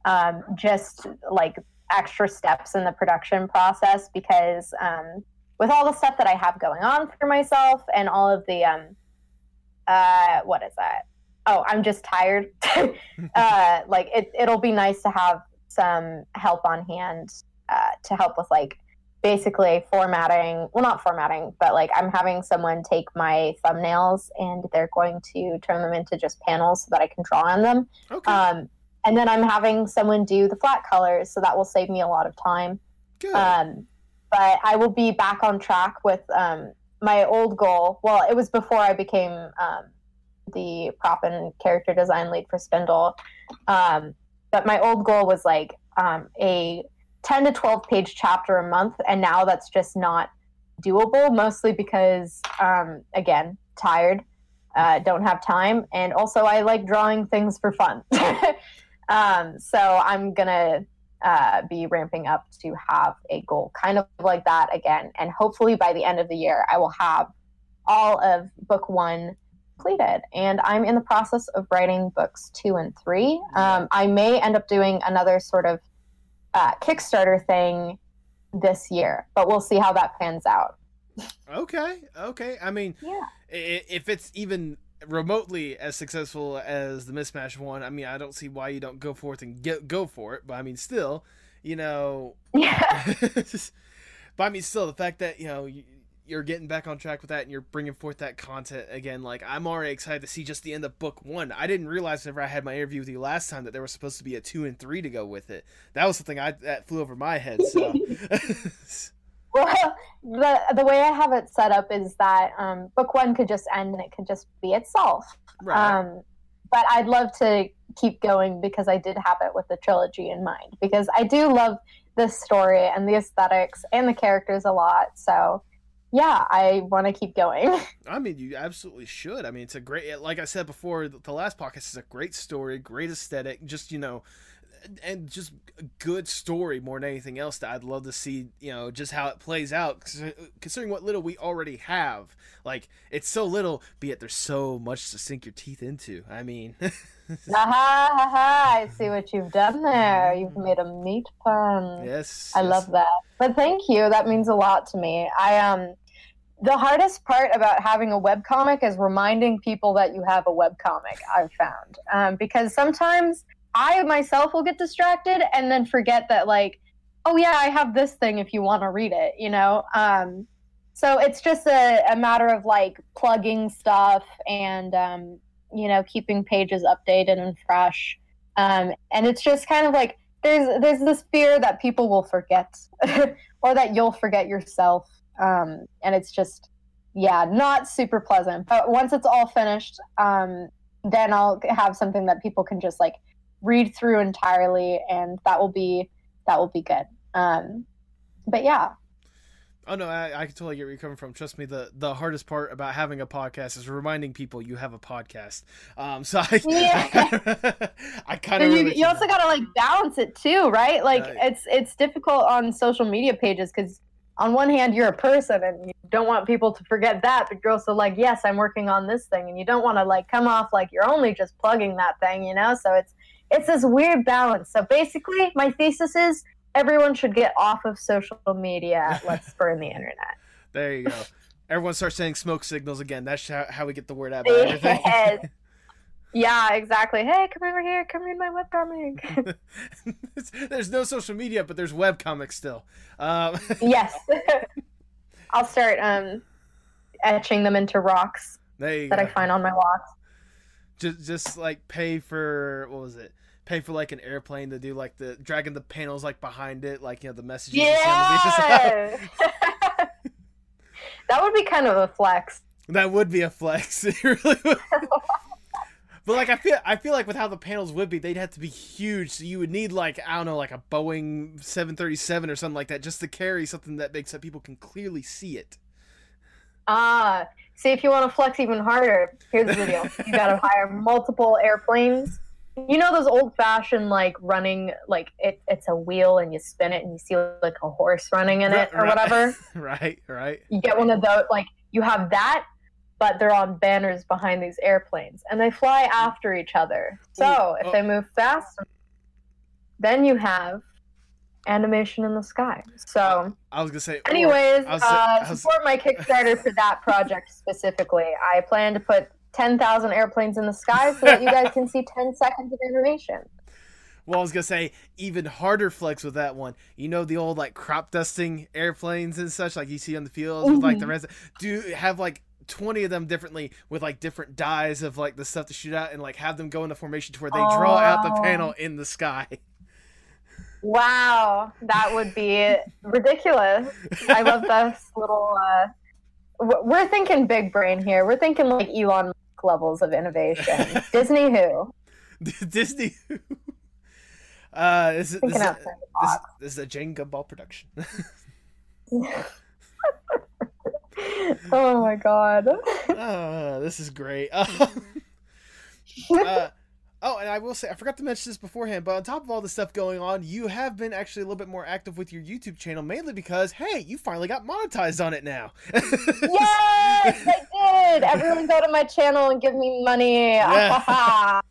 um, just like extra steps in the production process because um, with all the stuff that I have going on for myself and all of the um uh what is that? Oh, I'm just tired. uh like it it'll be nice to have some help on hand uh to help with like basically formatting well not formatting but like i'm having someone take my thumbnails and they're going to turn them into just panels so that i can draw on them Okay. um, and then i'm having someone do the flat colors so that will save me a lot of time Good. um, but i will be back on track with um, my old goal well it was before i became um, the prop and character design lead for spindle um, but my old goal was like um, a 10 to 12 page chapter a month. And now that's just not doable mostly because um, again tired uh, don't have time. And also i like drawing things for fun. Um, so i'm gonna uh, be ramping up to have a goal kind of like that again and hopefully by the end of the year i will have all of book one completed and i'm in the process of writing books two and three um, i may end up doing another sort of uh, Kickstarter thing this year, but we'll see how that pans out. Okay, okay. I mean, Yeah. if it's even remotely as successful as the mismatch one, I mean, I don't see why you don't go forth and get go for it. But I mean, still, you know, Yeah. but I mean, still, the fact that you know you, you're getting back on track with that and you're bringing forth that content again, like I'm already excited to see just the end of book one. I didn't realize whenever I had my interview with you last time that there was supposed to be a two and three to go with it. That was something I that flew over my head. So. well, the the way I have it set up is that um, book one could just end and it could just be itself. right. Um, but I'd love to keep going because I did have it with the trilogy in mind because I do love this story and the aesthetics and the characters a lot. So yeah, I want to keep going. I mean, you absolutely should. I mean, it's a great, like I said before, the the last podcast is a great story, great aesthetic, just, you know, and just a good story more than anything else that I'd love to see, you know, just how it plays out, considering what little we already have. Like, it's so little, but yet there's so much to sink your teeth into. I mean, Aha, ha, ha, I see what you've done there. You've made a meat pun. yes. I yes. love that. But thank you. That means a lot to me. I um the hardest part about having a webcomic is reminding people that you have a webcomic, I've found. Um, because sometimes I myself will get distracted and then forget that like, oh yeah, I have this thing if you want to read it, you know? Um so it's just a, a matter of like plugging stuff and um, you know, keeping pages updated and fresh. Um, and it's just kind of like there's there's this fear that people will forget or that you'll forget yourself um, and it's just yeah not super pleasant but once it's all finished um, then i'll have something that people can just like read through entirely and that will be that will be good um, but yeah Oh no, I, I can totally get where you're coming from. Trust me, the the hardest part about having a podcast is reminding people you have a podcast. Um, so I, Yeah. I kind of you, you also got to like balance it too right like Right. it's it's difficult on social media pages because on one hand you're a person and you don't want people to forget that but you're also like yes i'm working on this thing and you don't want to like come off like you're only just plugging that thing you know so it's it's this weird balance so basically my thesis is everyone should get off of social media let's burn the internet There you go. Everyone starts saying smoke signals again. That's how, how we get the word out about everything. Yes. yeah exactly hey come over here come read my webcomic there's no social media, but there's webcomics still. Um, Yes. I'll start um etching them into rocks that go. I find on my walks. Just, just like pay for what was it? Pay for like an airplane to do like the dragging the panels like behind it, like you know the messages. you see on the beaches. Yeah. that would be kind of a flex. That would be a flex. It really would. But like I feel, I feel like with how the panels would be, they'd have to be huge. So you would need like I don't know, like a Boeing 737 or something like that, just to carry something that makes that people can clearly see it. Ah, see if you want to flex even harder. Here's the deal: you got to hire multiple airplanes. You know those old-fashioned like running like it, it's a wheel and you spin it and you see like a horse running in it or Right. whatever. right, right. you get one of those like you have that but they're on banners behind these airplanes and they fly after each other so Ooh, if oh. they move fast then you have animation in the sky. So, I was gonna say. or- anyways, was- uh, was- support my Kickstarter for that project specifically. I plan to put 10,000 airplanes in the sky so that you guys can see 10 seconds of animation. Well, I was gonna say even harder flex with that one. You know the old like crop dusting airplanes and such, like you see on the fields with like the Mhm. res. Do have like twenty of them differently with like different dyes of like the stuff to shoot out and like have them go into formation to where they draw out the Oh. panel in the sky. Wow, that would be ridiculous. I love this little. Uh, we're thinking big brain here. We're thinking like Elon Musk levels of innovation. Disney who? Disney. Uh, this is this, this, this is a Jane Gumball production. oh my god. uh, this is great. Uh, uh, oh, and I will say, I forgot to mention this beforehand, but on top of all the stuff going on, you have been actually a little bit more active with your YouTube channel, mainly because, hey, you finally got monetized on it now. yes, I did. Everyone go to my channel and give me money. Yeah.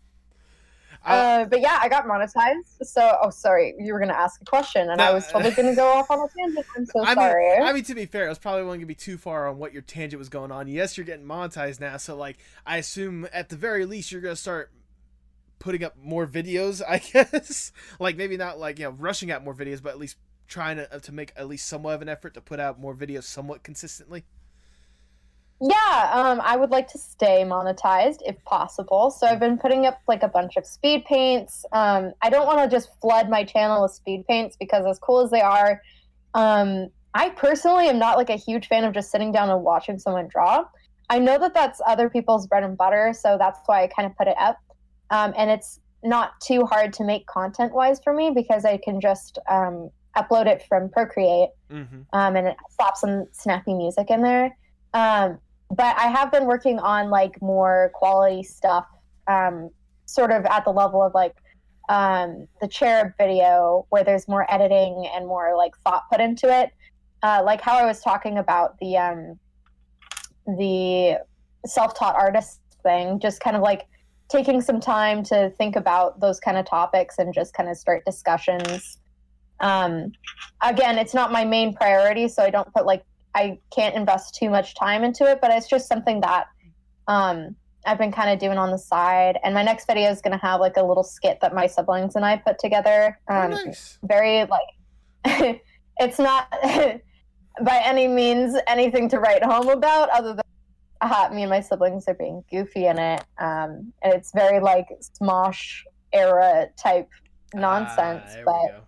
Uh, but yeah, I got monetized. So, oh, sorry, you were gonna ask a question, and I was totally gonna go off on a tangent. I'm so I sorry. mean, I mean, to be fair, I was probably wasn't gonna be too far on what your tangent was going on. Yes, you're getting monetized now, so like, I assume at the very least you're gonna start putting up more videos. I guess, like maybe not like you know rushing out more videos, but at least trying to to make at least somewhat of an effort to put out more videos somewhat consistently. Yeah, um, I would like to stay monetized if possible. So I've been putting up like a bunch of speed paints. Um, I don't want to just flood my channel with speed paints because as cool as they are, um, I personally am not like a huge fan of just sitting down and watching someone draw. I know that that's other people's bread and butter, so that's why I kind of put it up. Um, and it's not too hard to make content wise for me because I can just um, upload it from Procreate Mm-hmm. um, and slap some snappy music in there. Um, but I have been working on like more quality stuff, um, sort of at the level of like um, the cherub video, where there's more editing and more like thought put into it. Uh, like how I was talking about the um, the self-taught artist thing, just kind of like taking some time to think about those kind of topics and just kind of start discussions. Um, again, it's not my main priority, so I don't put like I can't invest too much time into it, but it's just something that um, I've been kind of doing on the side. And my next video is going to have like a little skit that my siblings and I put together. Um, nice. Very like, it's not by any means anything to write home about, other than uh, me and my siblings are being goofy in it. Um, and it's very like Smosh era type nonsense, Ah, but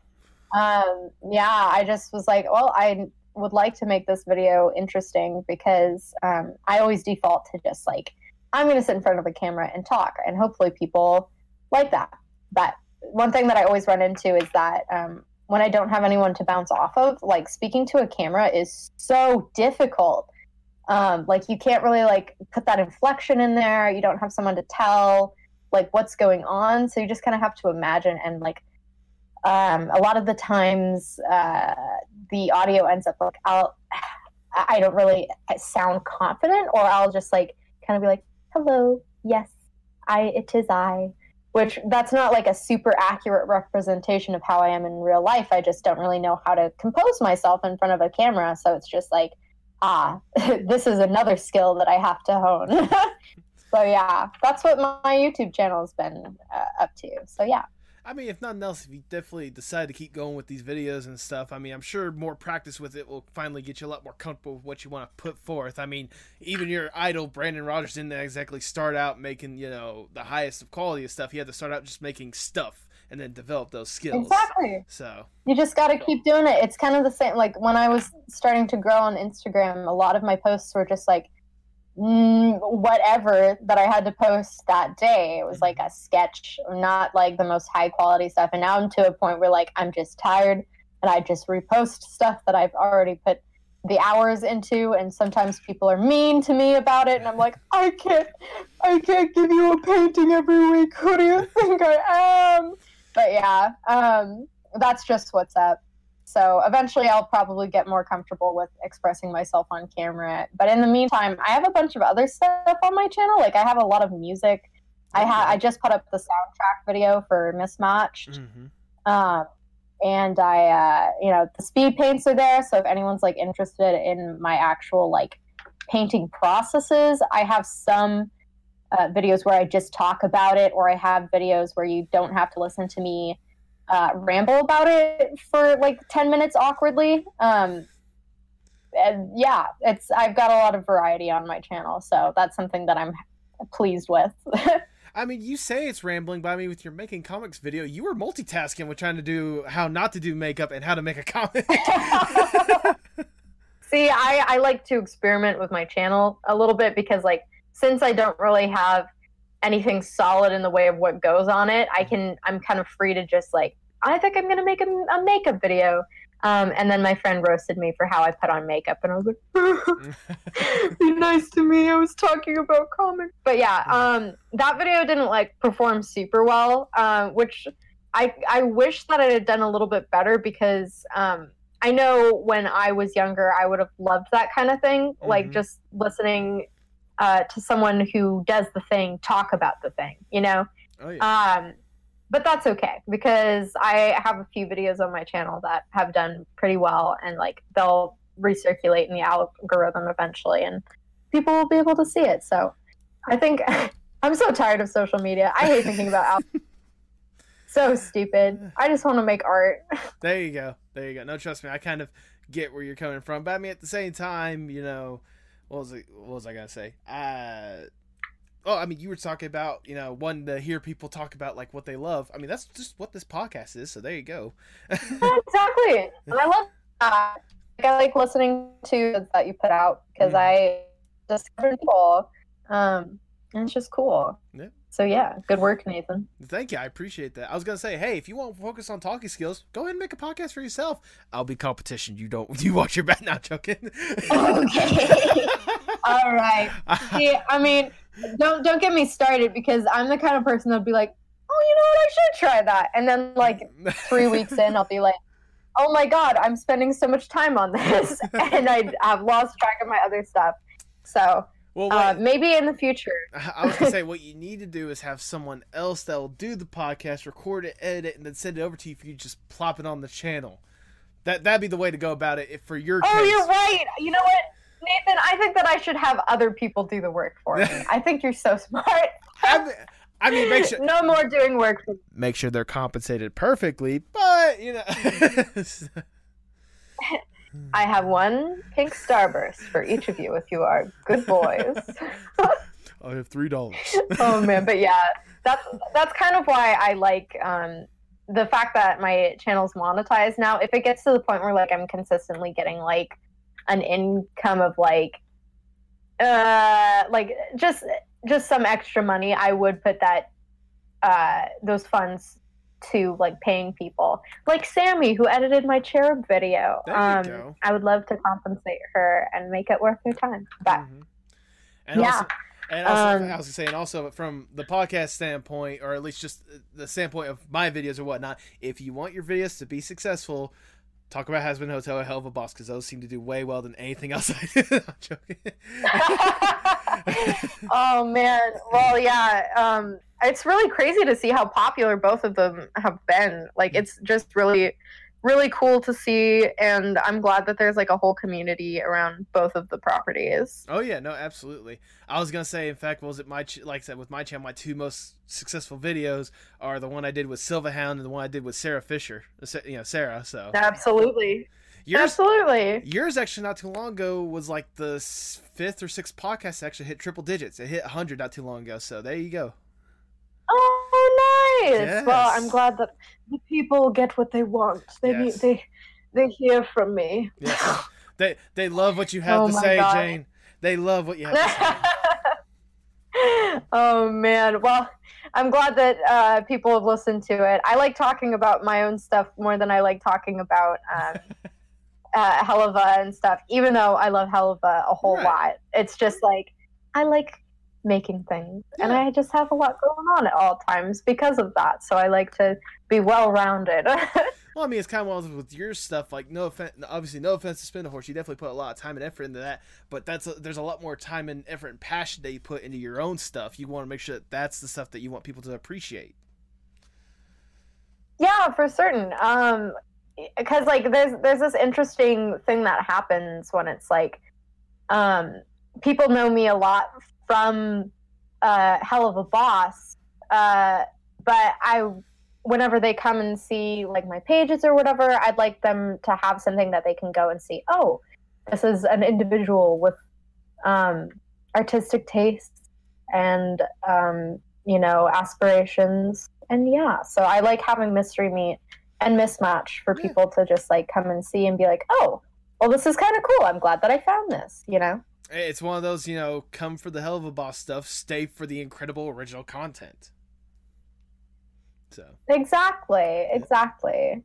um yeah i just was like well i would like to make this video interesting because um i always default to just like i'm going to sit in front of a camera and talk and hopefully people like that but one thing that i always run into is that um when i don't have anyone to bounce off of like speaking to a camera is so difficult um like you can't really like put that inflection in there. You don't have someone to tell like what's going on. So you just kind of have to imagine and like um, a lot of the times uh, the audio ends up like I'll I don't really sound confident or I'll just like kind of be like hello yes I it is I which that's not like a super accurate representation of how I am in real life. I just don't really know how to compose myself in front of a camera. So it's just like ah this is another skill that I have to hone so yeah that's what my YouTube channel has been uh, up to so yeah I mean, if nothing else, if you definitely decide to keep going with these videos and stuff, I mean, I'm sure more practice with it will finally get you a lot more comfortable with what you want to put forth. I mean, even your idol Brandon Rogers didn't exactly start out making, you know, the highest of quality of stuff. He had to start out just making stuff and then develop those skills. Exactly. So, You just got to keep doing it. It's kind of the same. Like when I was starting to grow on Instagram, a lot of my posts were just like mm, whatever that I had to post that day. It was like a sketch, not like the most high quality stuff. And now I'm to a point where like I'm just tired and I just repost stuff that I've already put the hours into and sometimes people are mean to me about it and I'm like I can't I can't give you a painting every week who do you think I am but yeah um that's just what's up. So eventually I'll probably get more comfortable with expressing myself on camera. But in the meantime I have a bunch of other stuff on my channel. Like I have a lot of music. I ha- I just put up the soundtrack video for Mismatched. Mhm. um, and I, uh, you know, the speed paints are there. So if anyone's like interested in my actual like painting processes, I have some uh, videos where I just talk about it, or I have videos where you don't have to listen to me uh, ramble about it for like 10 minutes awkwardly. Um, and yeah, it's I've got a lot of variety on my channel, so that's something that I'm pleased with. I mean, you say it's rambling, by me with your making comics video, you were multitasking with trying to do how not to do makeup and how to make a comic. See, I, I like to experiment with my channel a little bit because, like, since I don't really have anything solid in the way of what goes on it, I can I'm kind of free to just like I think I'm gonna make a, a makeup video. Um, and then my friend roasted me for how I put on makeup, and I was like, "Be nice to me." I was talking about comics, but yeah, um, that video didn't like perform super well, uh, which I I wish that I had done a little bit better because um, I know when I was younger, I would have loved that kind of thing, like Mhm. just listening uh, to someone who does the thing talk about the thing, you know. oh yeah. Um, but that's okay because I have a few videos on my channel that have done pretty well, and like they'll recirculate in the algorithm eventually, and people will be able to see it. So I think I'm so tired of social media. I hate thinking about al- so stupid. I just want to make art. There you go. There you go. No, trust me, I kind of get where you're coming from, but I mean, at the same time, you know, what was it? What was I gonna say? Uh, oh, I mean, you were talking about, you know, wanting to hear people talk about like what they love. I mean, that's just what this podcast is. So there you go. exactly. And I love that. Like, I like listening to that you put out because Mhm. I discovered people. Um, and it's just cool. Yeah. So yeah, good work, Nathan. Thank you. I appreciate that. I was gonna say, hey, if you want to focus on talking skills, go ahead and make a podcast for yourself. I'll be competition. You don't. You watch your back. Not joking. Okay. All right. See, I mean, don't don't get me started because I'm the kind of person that'd be like, oh, you know what, I should try that, and then like three weeks in, I'll be like, oh my god, I'm spending so much time on this, and I have lost track of my other stuff. So well, uh, maybe in the future. I was gonna say what you need to do is have someone else that will do the podcast, record it, edit it, and then send it over to you. If you just plop it on the channel, that that'd be the way to go about it. If for your Oh, case. you're right. You know what, Nathan? I think that I should have other people do the work for me. I think you're so smart. I mean, make sure no more doing work make sure they're compensated perfectly, but you know. I have one pink starburst for each of you if you are good boys. I have three dollars. oh man, but yeah, that's that's kind of why I like um, the fact that my channel's monetized now. If it gets to the point where like I'm consistently getting like an income of like uh like just just some extra money, I would put that uh those funds to like paying people like Sammy who edited my cherub video. Um. I would love to compensate her and make it worth her time. But Mhm. And Yeah. also, and also, Um, I was saying also from the podcast standpoint, or at least just the standpoint of my videos or whatnot, if you want your videos to be successful, talk about Hazbin Hotel a Helluva Boss because those seem to do way well than anything else I do. I'm joking. oh man well yeah um it's really crazy to see how popular both of them have been like it's just really really cool to see and i'm glad that there's like a whole community around both of the properties oh yeah, no, absolutely. I was gonna say, in fact, was it my ch- like I said with my channel, my two most successful videos are the one I did with Silverhound and the one I did with Sarah Fisher. You know, Sarah. So absolutely yours, absolutely Yours actually not too long ago was like the fifth or sixth podcast that actually hit triple digits. It hit 100 not too long ago. So there you go. oh nice well i'm glad that the people get what they want they Yes. they they hear from me Yes. they they love what you have Oh to say, God. Jane. They love what you have to say. oh man well i'm glad that uh, people have listened to it i like talking about my own stuff more than i like talking about um, uh, Helluva and stuff even though i love Helluva a whole Right. lot it's just like i like making things and i just have a lot going on at all times because of that so i like to be well rounded Well, I mean, it's kind of one of with your stuff. Like, no offense, obviously, no offense to Spindlehorse. You definitely put a lot of time and effort into that. But that's a, there's a lot more time and effort and passion that you put into your own stuff. You want to make sure that that's the stuff that you want people to appreciate. Yeah, for certain. Um, because like there's there's this interesting thing that happens when it's like um people know me a lot from uh Helluva Boss uh but i whenever they come and see like my pages or whatever i'd like them to have something that they can go and see oh this is an individual with um artistic tastes and um you know aspirations. And yeah so i like having mystery meat and mismatch for people to just like come and see and be like oh well this is kind of cool i'm glad that i found this you know It's one of those, you know, come for the Helluva Boss stuff, stay for the incredible original content. So, exactly exactly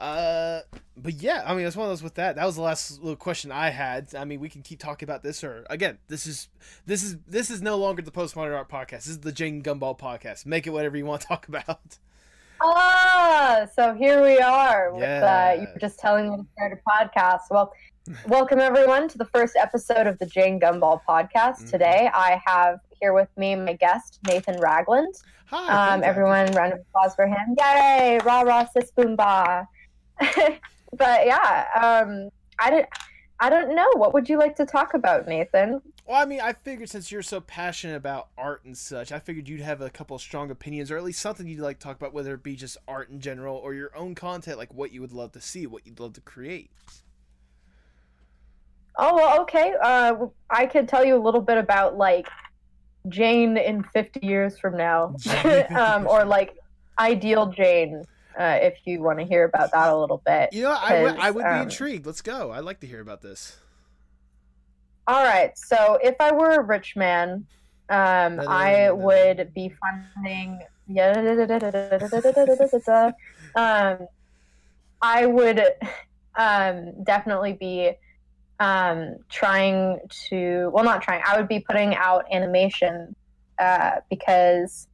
uh, but yeah, I mean, it's one of those with that. That was the last little question I had. I mean, we can keep talking about this, or again, this is this is this is no longer the postmodern art podcast. This is the Jane Gumball podcast. Make it whatever you want to talk about. Ah so here we are with uh, you Yes. were just telling me to start a podcast well welcome everyone to the first episode of the jane gumball podcast Mhm. today i have here with me my guest nathan ragland Hi, Um, everyone, round of applause for him! Yay! Rah rah sis boom ba. but yeah, um, I didn't. I don't know. What would you like to talk about, Nathan? Well, I mean, I figured since you're so passionate about art and such, I figured you'd have a couple of strong opinions, or at least something you'd like to talk about, whether it be just art in general or your own content, like what you would love to see, what you'd love to create. Oh, well, okay. Uh, I could tell you a little bit about like Jane in fifty years from now, um, or like ideal Jane, uh, if you want to hear about that a little bit. You know, I would, I would be um, intrigued. Let's go. I'd like to hear about this. All right. So if I were a rich man, um, I would be funding. Um, I would um, definitely be um, trying to. Well, not trying. I would be putting out animation uh, because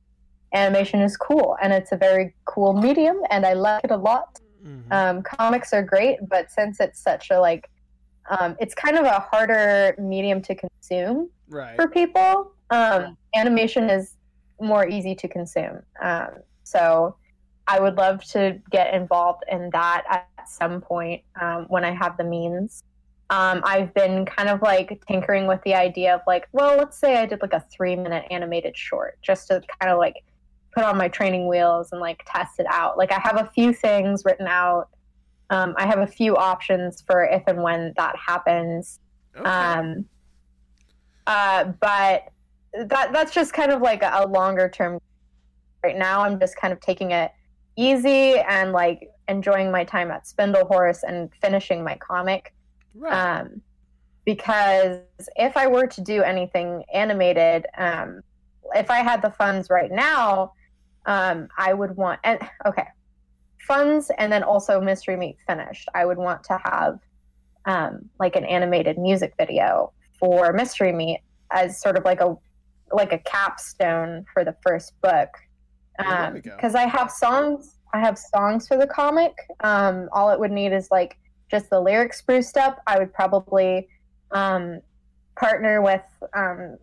animation is cool and it's a very cool medium, and I like it a lot Mhm. um, comics are great but since it's such a like um, it's kind of a harder medium to consume right. for people. Um, animation is more easy to consume. Um, so i would love to get involved in that at some point um, when i have the means. Um, i've been kind of like tinkering with the idea of like well let's say i did like a three minute animated short just to kind of like put on my training wheels and like test it out. Like i have a few things written out um, i have a few options for if and when that happens Okay. um, uh, but that that's just kind of like a longer term. Right now, I'm just kind of taking it easy and like enjoying my time at Spindlehorse and finishing my comic. right. Um, because if I were to do anything animated, um, if I had the funds right now, um, I would want and okay, funds and then also Mystery Meat finished. I would want to have um, like an animated music video for Mystery Meat as sort of like a like a capstone for the first book. There Um, because I have songs, I have songs for the comic. Um, all it would need is like just the lyrics spruced up. I would probably um, partner with um,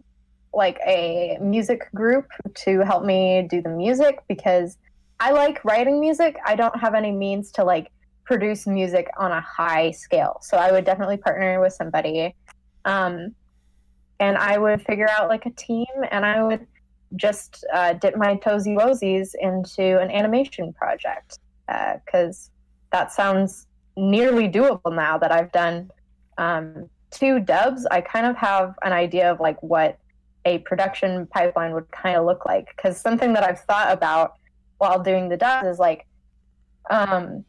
like a music group to help me do the music because I like writing music. I don't have any means to like produce music on a high scale. So I would definitely partner with somebody. Um, and I would figure out like a team and I would just uh, dip my toesy woesies into an animation project because that sounds nearly doable now that I've done um, two dubs. I kind of have an idea of like what a production pipeline would kind of look like because something that I've thought about while doing the dubs is like, um,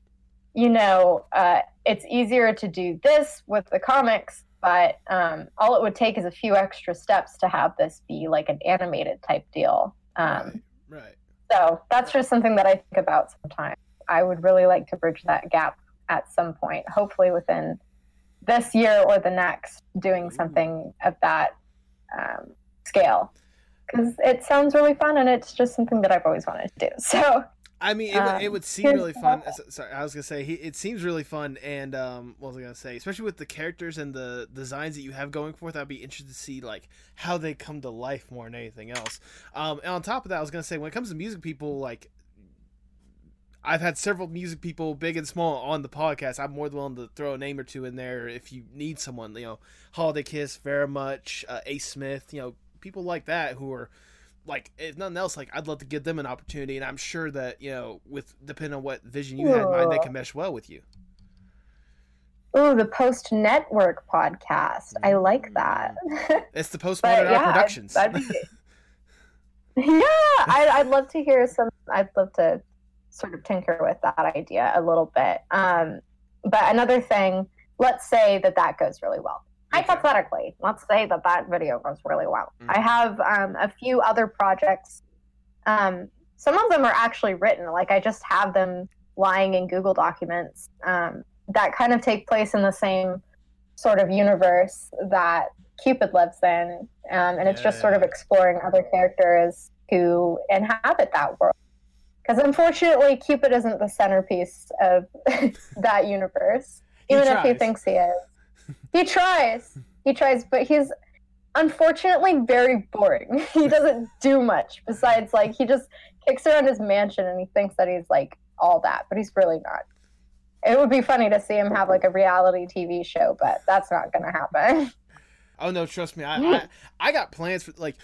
you know, uh, it's easier to do this with the comics, but um, all it would take is a few extra steps to have this be like an animated type deal. Um, right. Right. so that's just something that I think about sometimes. I would really like to bridge that gap at some point, hopefully within this year or the next, doing something of that um, scale. Because it sounds really fun and it's just something that I've always wanted to do. So, I mean, it, would- it Um, would seem really fun. Sorry, I was gonna say he, it seems really fun, and um, what was I gonna say? Especially with the characters and the designs that you have going forth, I'd be interested to see like how they come to life more than anything else. Um, and on top of that, I was gonna say when it comes to music people, like I've had several music people, big and small, on the podcast. I'm more than willing to throw a name or two in there if you need someone. You know, Holiday Kiss, very much, uh, Ace Smith. You know, people like that who are like, if nothing else, like I'd love to give them an opportunity, and I'm sure that you know, with depending on what vision you had in mind, they can mesh well with you. Ooh, the Post Network podcast. I like that. It's the Postmodern But Art yeah, I'd- Productions. I'd be- yeah, I, I'd love to hear some. I'd love to sort of tinker with that idea a little bit. Um, but another thing, let's say that that goes really well. Hypothetically, let's say that that video goes really well. Mhm. I have um, a few other projects. Um, some of them are actually written. Like I just have them lying in Google Documents um, that kind of take place in the same sort of universe that Cupid lives in, um, and it's just sort of exploring other characters who inhabit that world. Because unfortunately, Cupid isn't the centerpiece of that universe, He even if he thinks he is. He tries, he tries, but he's unfortunately very boring. He doesn't do much besides like he just kicks around his mansion and he thinks that he's like all that, but he's really not. It would be funny to see him have like a reality TV show, but that's not going to happen. Oh no, trust me, I, I I got plans for like.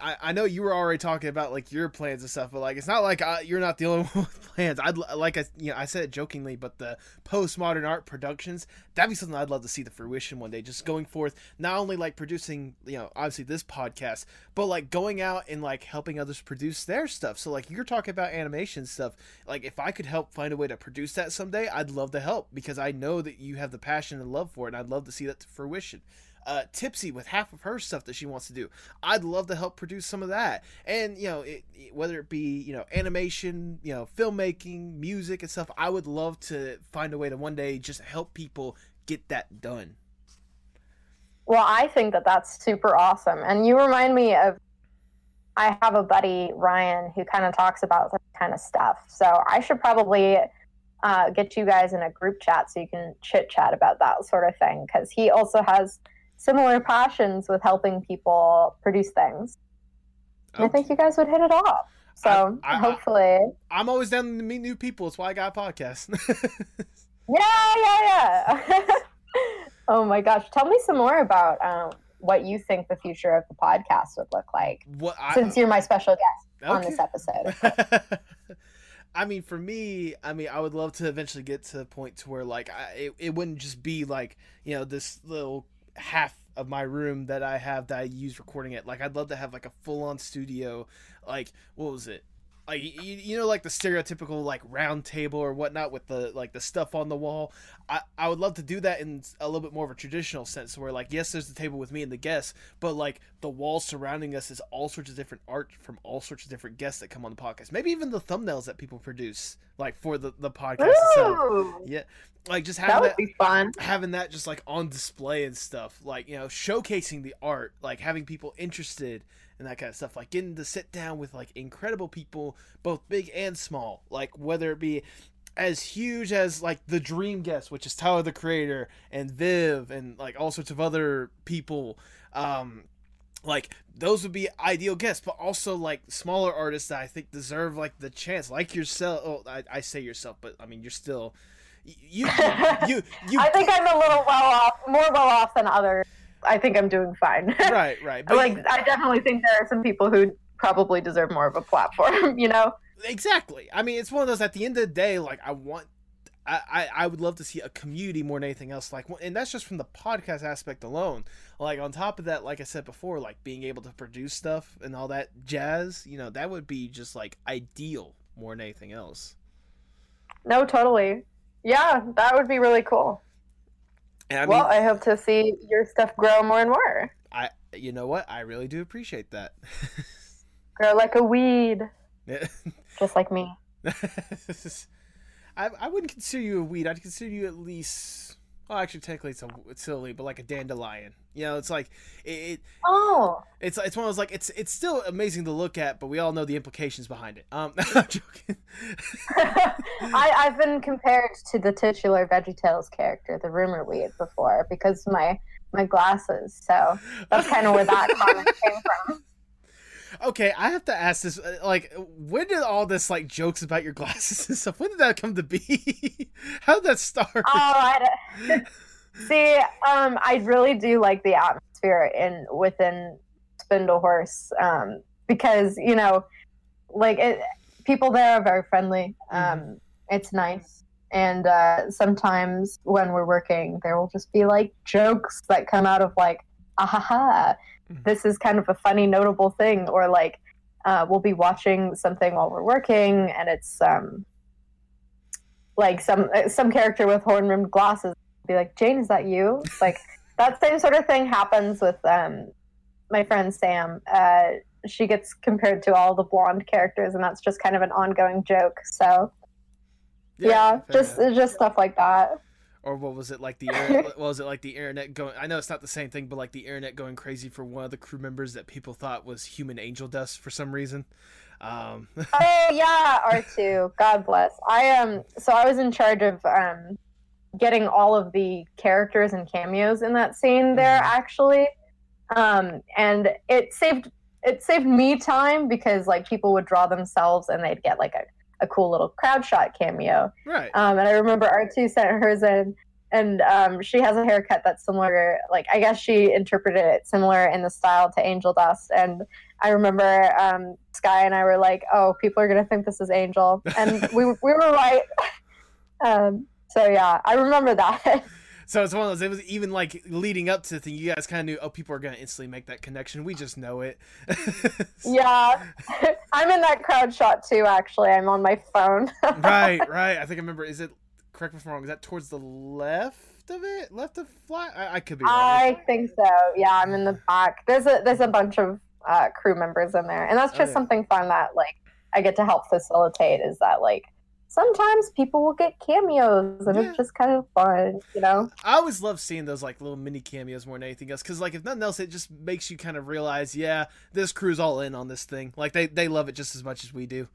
I, I know you were already talking about like your plans and stuff, but like it's not like I, you're not the only one with plans. I'd like I you know I said it jokingly, but the postmodern art productions that'd be something I'd love to see the fruition one day. Just going forth, not only like producing you know obviously this podcast, but like going out and like helping others produce their stuff. So like you're talking about animation stuff. Like if I could help find a way to produce that someday, I'd love to help because I know that you have the passion and love for it, and I'd love to see that to fruition uh, Tipsy with half of her stuff that she wants to do. I'd love to help produce some of that, and you know, it, it- whether it be you know animation, you know, filmmaking, music and stuff. I would love to find a way to one day just help people get that done. Well, I think that that's super awesome. And you remind me of, I have a buddy, Ryan, who kind of talks about that kind of stuff. So I should probably uh, get you guys in a group chat so you can chit chat about that sort of thing because he also has similar passions with helping people produce things. I think you guys would hit it off. So I- I- hopefully, I'm always down to meet new people. That's why I got a podcast. yeah, yeah, yeah. oh my gosh. Tell me some more about um, what you think the future of the podcast would look like. what I, since you're my special guest on this episode. I mean, for me, I mean, I would love to eventually get to the point to where like I, it, it wouldn't just be like you know this little half of my room that I have that I use recording it. Like I'd love to have like a full on studio. Like what was it? Like you, you know, like the stereotypical like round table or whatnot with the like the stuff on the wall. I I would love to do that in a little bit more of a traditional sense, where like yes, there's the table with me and the guests, but like the wall surrounding us is all sorts of different art from all sorts of different guests that come on the podcast. Maybe even the thumbnails that people produce, like for the the podcast itself. Yeah, like just having that would that, be fun. having that just like on display and stuff, like you know, showcasing the art, like having people interested in that kind of stuff, like getting to sit down with like incredible people, both big and small, like whether it be as huge as like the dream guest which is tyler the creator and viv and like all sorts of other people um like those would be ideal guests but also like smaller artists that i think deserve like the chance like yourself oh i, I say yourself but i mean you're still you you you I think I'm a little well off, more well off than others. I think I'm doing fine. right right but like, I definitely think there are some people who probably deserve more of a platform. You know? exactly i mean it's one of those at the end of the day like i want I, I, I would love to see a community more than anything else like and that's just from the podcast aspect alone like on top of that like i said before like being able to produce stuff and all that jazz you know that would be just like ideal more than anything else No, totally. Yeah, that would be really cool. And i mean well, I hope to see your stuff grow more and more. I you know what i really do appreciate that Grow like a weed, just like me. I, I wouldn't consider you a weed. I'd consider you at least. Well, actually, technically, it's, a, it's silly, but like a dandelion. You know, it's like it, it. Oh, It's it's one of those like it's it's still amazing to look at, but we all know the implications behind it. Um, I'm joking. I, I've been compared to the titular VeggieTales character, the rumor weed, before because my my glasses. So that's kind of where that comment came from. Okay, I have to ask this. uh, Like, when did all this like jokes about your glasses and stuff? When did that come to be? How did that start? Oh, I see, um, I really do like the atmosphere in within Spindlehorse, um, because you know, like it, people there are very friendly. Um, It's nice, and uh, sometimes when we're working, there will just be like jokes that come out of like, ah ha ha. This is kind of a funny, notable thing, or like. Uh, we'll be watching something while we're working, and it's um, like some uh, some character with horn rimmed glasses be like, Jane, is that you? It's like that same sort of thing happens with um, my friend Sam. Uh, she gets compared to all the blonde characters, and that's just kind of an ongoing joke. So yeah, fair just enough. just stuff like that. Or what was it like the air, what was it like the internet going? I know it's not the same thing, but like the internet going crazy for one of the crew members that people thought was human angel dust for some reason. Um, oh yeah, R two. God bless. I um. So I was in charge of um, getting all of the characters and cameos in that scene there Mhm. actually, um, and it saved it saved me time because like people would draw themselves and they'd get like a, a cool little crowd shot cameo. right. Um, and I remember R two sent hers in. And um, she has a haircut that's similar. Like I guess she interpreted it similar in the style to Angel Dust. And I remember um, Sky and I were like, "Oh, people are gonna think this is Angel," and we we were right. Um, so yeah, I remember that. So it's one of those. It was even like leading up to the thing. You guys kind of knew. Oh, people are gonna instantly make that connection. We just know it. yeah, I'm in that crowd shot too. Actually, I'm on my phone. right, right. I think I remember. Is it? Correct me if I'm wrong. Is that towards the left of it? Left of fly? I, I could be wrong. I think so. Yeah, I'm in the back. There's a there's a bunch of uh, crew members in there, and that's Oh, just yeah. something fun that like I get to help facilitate. Is that like sometimes people will get cameos, and Yeah. it's just kind of fun, you know? I always love seeing those like little mini cameos more than anything else. Because like if nothing else, it just makes you kind of realize, yeah, this crew's all in on this thing. Like they they love it just as much as we do.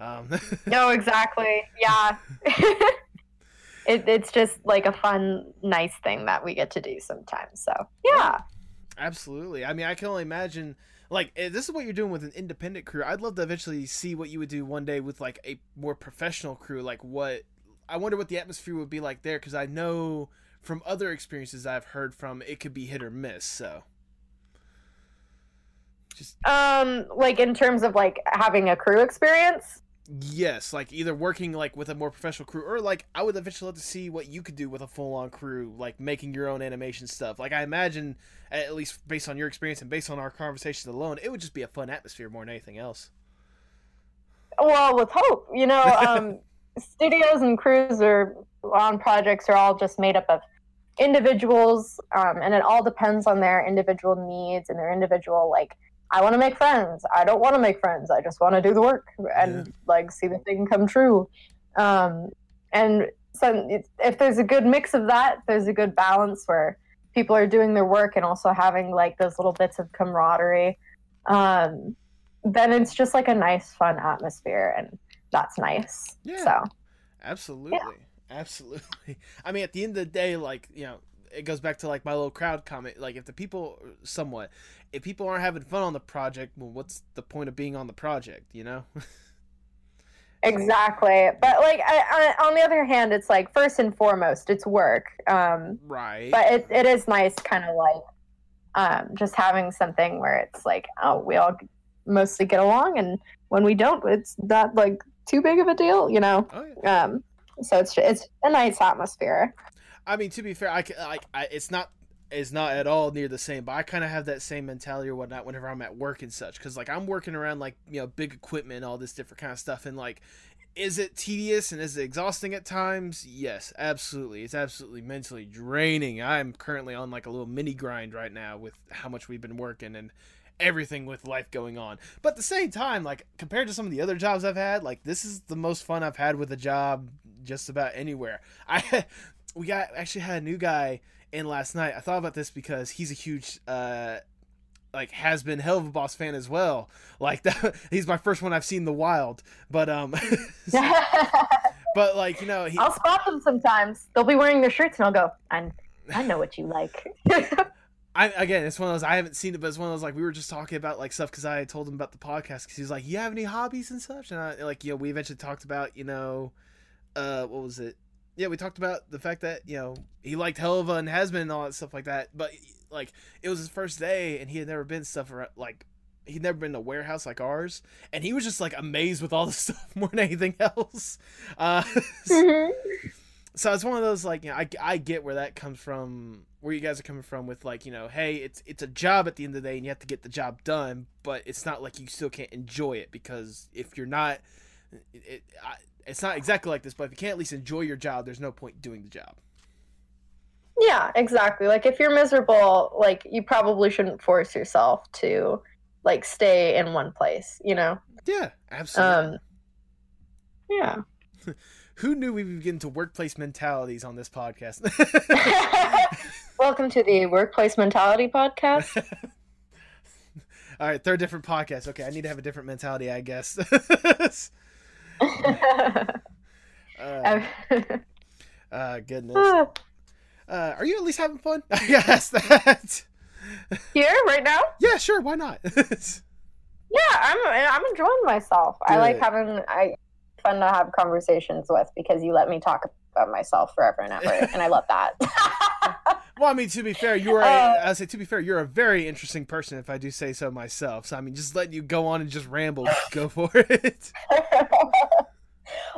Um, No, exactly. Yeah. it, it's just like a fun, nice thing that we get to do sometimes. So yeah. Absolutely. I mean, I can only imagine. Like, eh, this is what you're doing with an independent crew. I'd love to eventually see what you would do one day with like a more professional crew. Like, what I wonder what the atmosphere would be like there, because I know from other experiences I've heard from, it could be hit or miss. So, just Um, like in terms of like having a crew experience. Yes, like either working like with a more professional crew, or like I would eventually love to see what you could do with a full on crew, like making your own animation stuff. Like I imagine, at least based on your experience and based on our conversations alone, it would just be a fun atmosphere more than anything else. Well, with hope, you know, um, studios and crews are on projects are all just made up of individuals, um, and it all depends on their individual needs and their individual like. I want to make friends. I don't want to make friends. I just want to do the work and like see the thing come true. Um, and so, if there's a good mix of that, there's a good balance where people are doing their work and also having like those little bits of camaraderie. Um, then it's just like a nice, fun atmosphere, and that's nice. Yeah. So Absolutely. Absolutely. I mean, at the end of the day, like, you know, it goes back to like my little crowd comment. Like, if the people, somewhat, if people aren't having fun on the project, well, what's the point of being on the project, you know? exactly. But like, I, I, on the other hand, it's like first and foremost, it's work. Um, right. but it, it is nice, kind of like um, just having something where it's like, oh, we all mostly get along, and when we don't, it's not like too big of a deal, you know. oh, yeah. Um, so it's it's a nice atmosphere. I mean, to be fair, I, like, I, it's not. It's not at all near the same, but I kind of have that same mentality or whatnot whenever I'm at work and such. Because like I'm working around like you know big equipment, and all this different kind of stuff, and like is it tedious and is it exhausting at times? Yes, absolutely. It's absolutely mentally draining. I'm currently on like a little mini grind right now with how much we've been working and everything with life going on. But at the same time, like compared to some of the other jobs I've had, like this is the most fun I've had with a job just about anywhere. I we got actually had a new guy in last night. I thought about this because he's a huge uh like has been Helluva Boss fan as well. Like that he's my first one I've seen the wild. But um but like, you know, he I'll spot them sometimes. They'll be wearing their shirts, and I'll go, "I I know what you like." I again, it's one of those I haven't seen it, but it's one of those like we were just talking about like stuff because I told him about the podcast because he was like, "You have any hobbies and such?" And I like you know we eventually talked about you know, uh, what was it? Yeah, we talked about the fact that you know he liked Helluva and Hazbin and all that stuff like that, but like it was his first day and he had never been stuff around, like he'd never been in a warehouse like ours, and he was just like amazed with all the stuff more than anything else. Uh, so it's one of those like you know I, I get where that comes from where you guys are coming from with like you know hey it's it's a job at the end of the day and you have to get the job done but it's not like you still can't enjoy it because if you're not it, it I, it's not exactly like this but if you can't at least enjoy your job there's no point doing the job Yeah, exactly. Like if you're miserable, like you probably shouldn't force yourself to like stay in one place, you know? yeah absolutely Um Yeah. who knew we'd be getting to workplace mentalities on this podcast Welcome to the Workplace Mentality Podcast. all right third different podcast okay i need to have a different mentality i guess uh, uh goodness uh are you at least having fun i guess that Here, right now? yeah sure why not Yeah, I'm I'm enjoying myself. I like having I fun to have conversations with because you let me talk about myself forever and ever, and I love that. Well, I mean, to be fair, you are. A, Uh, I say to be fair, you're a very interesting person, if I do say so myself. So I mean, just letting you go on and just ramble, go for it.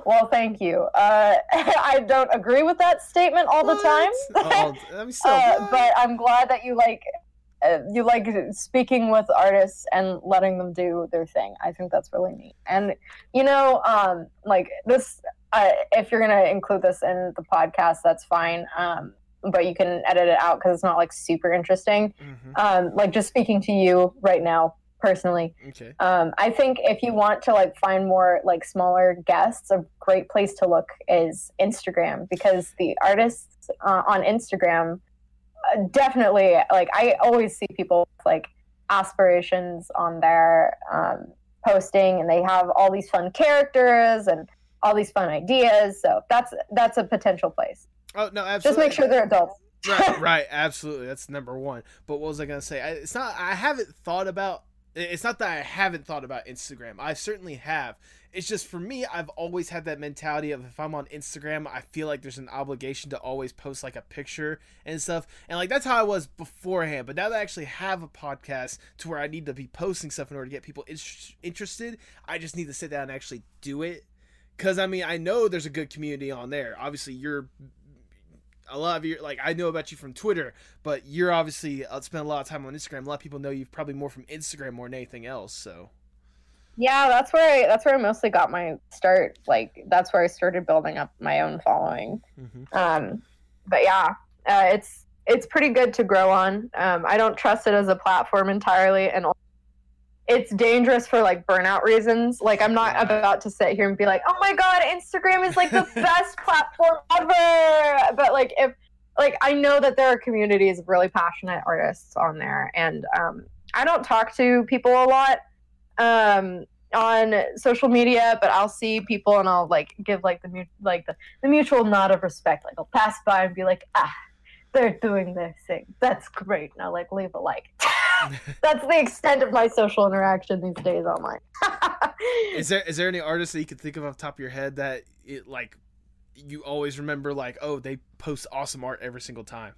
Well, thank you. Uh, I don't agree with that statement all the time, Oh, still, uh, but I'm glad that you like uh, you like speaking with artists and letting them do their thing. I think that's really neat. And you know, um, like this, uh, if you're gonna include this in the podcast, that's fine. Um, but you can edit it out because it's not like super interesting. Mhm. Um, like just speaking to you right now personally Okay. um, I think if you want to like find more like smaller guests, a great place to look is Instagram because the artists uh, on Instagram uh, definitely like I always see people with, like aspirations on their um, posting and they have all these fun characters and all these fun ideas. So that's that's a potential place. Oh no, absolutely. Just make sure they're adults. right, right, absolutely. That's number one. But what was I gonna say? I, it's not. I haven't thought about. It's not that I haven't thought about Instagram. I certainly have. It's just for me, I've always had that mentality of if I'm on Instagram, I feel like there's an obligation to always post like a picture and stuff. And like that's how I was beforehand. But now that I actually have a podcast to where I need to be posting stuff in order to get people in- interested, I just need to sit down and actually do it. Cause I mean, I know there's a good community on there. Obviously, you're a lot of you like I know about you from Twitter, but you're obviously uh, spend a lot of time on Instagram. A lot of people know you probably more from Instagram more than anything else. So Yeah, that's where I that's where I mostly got my start. Like that's where I started building up my own following. Um, but yeah, uh, it's it's pretty good to grow on. Um, I don't trust it as a platform entirely, and it's dangerous for like burnout reasons. Like I'm not about to sit here and be like, oh my god, Instagram is like the best platform ever. But like if like I know that there are communities of really passionate artists on there, and um, I don't talk to people a lot um, on social media, but I'll see people and I'll like give like the mu- like the, the mutual nod of respect. Like I'll pass by and be like, ah, they're doing their thing. That's great. And I'll like leave a like. That's the extent of my social interaction these days online. is there is there any artists that you could think of off the top of your head that it like you always remember like oh they post awesome art every single time?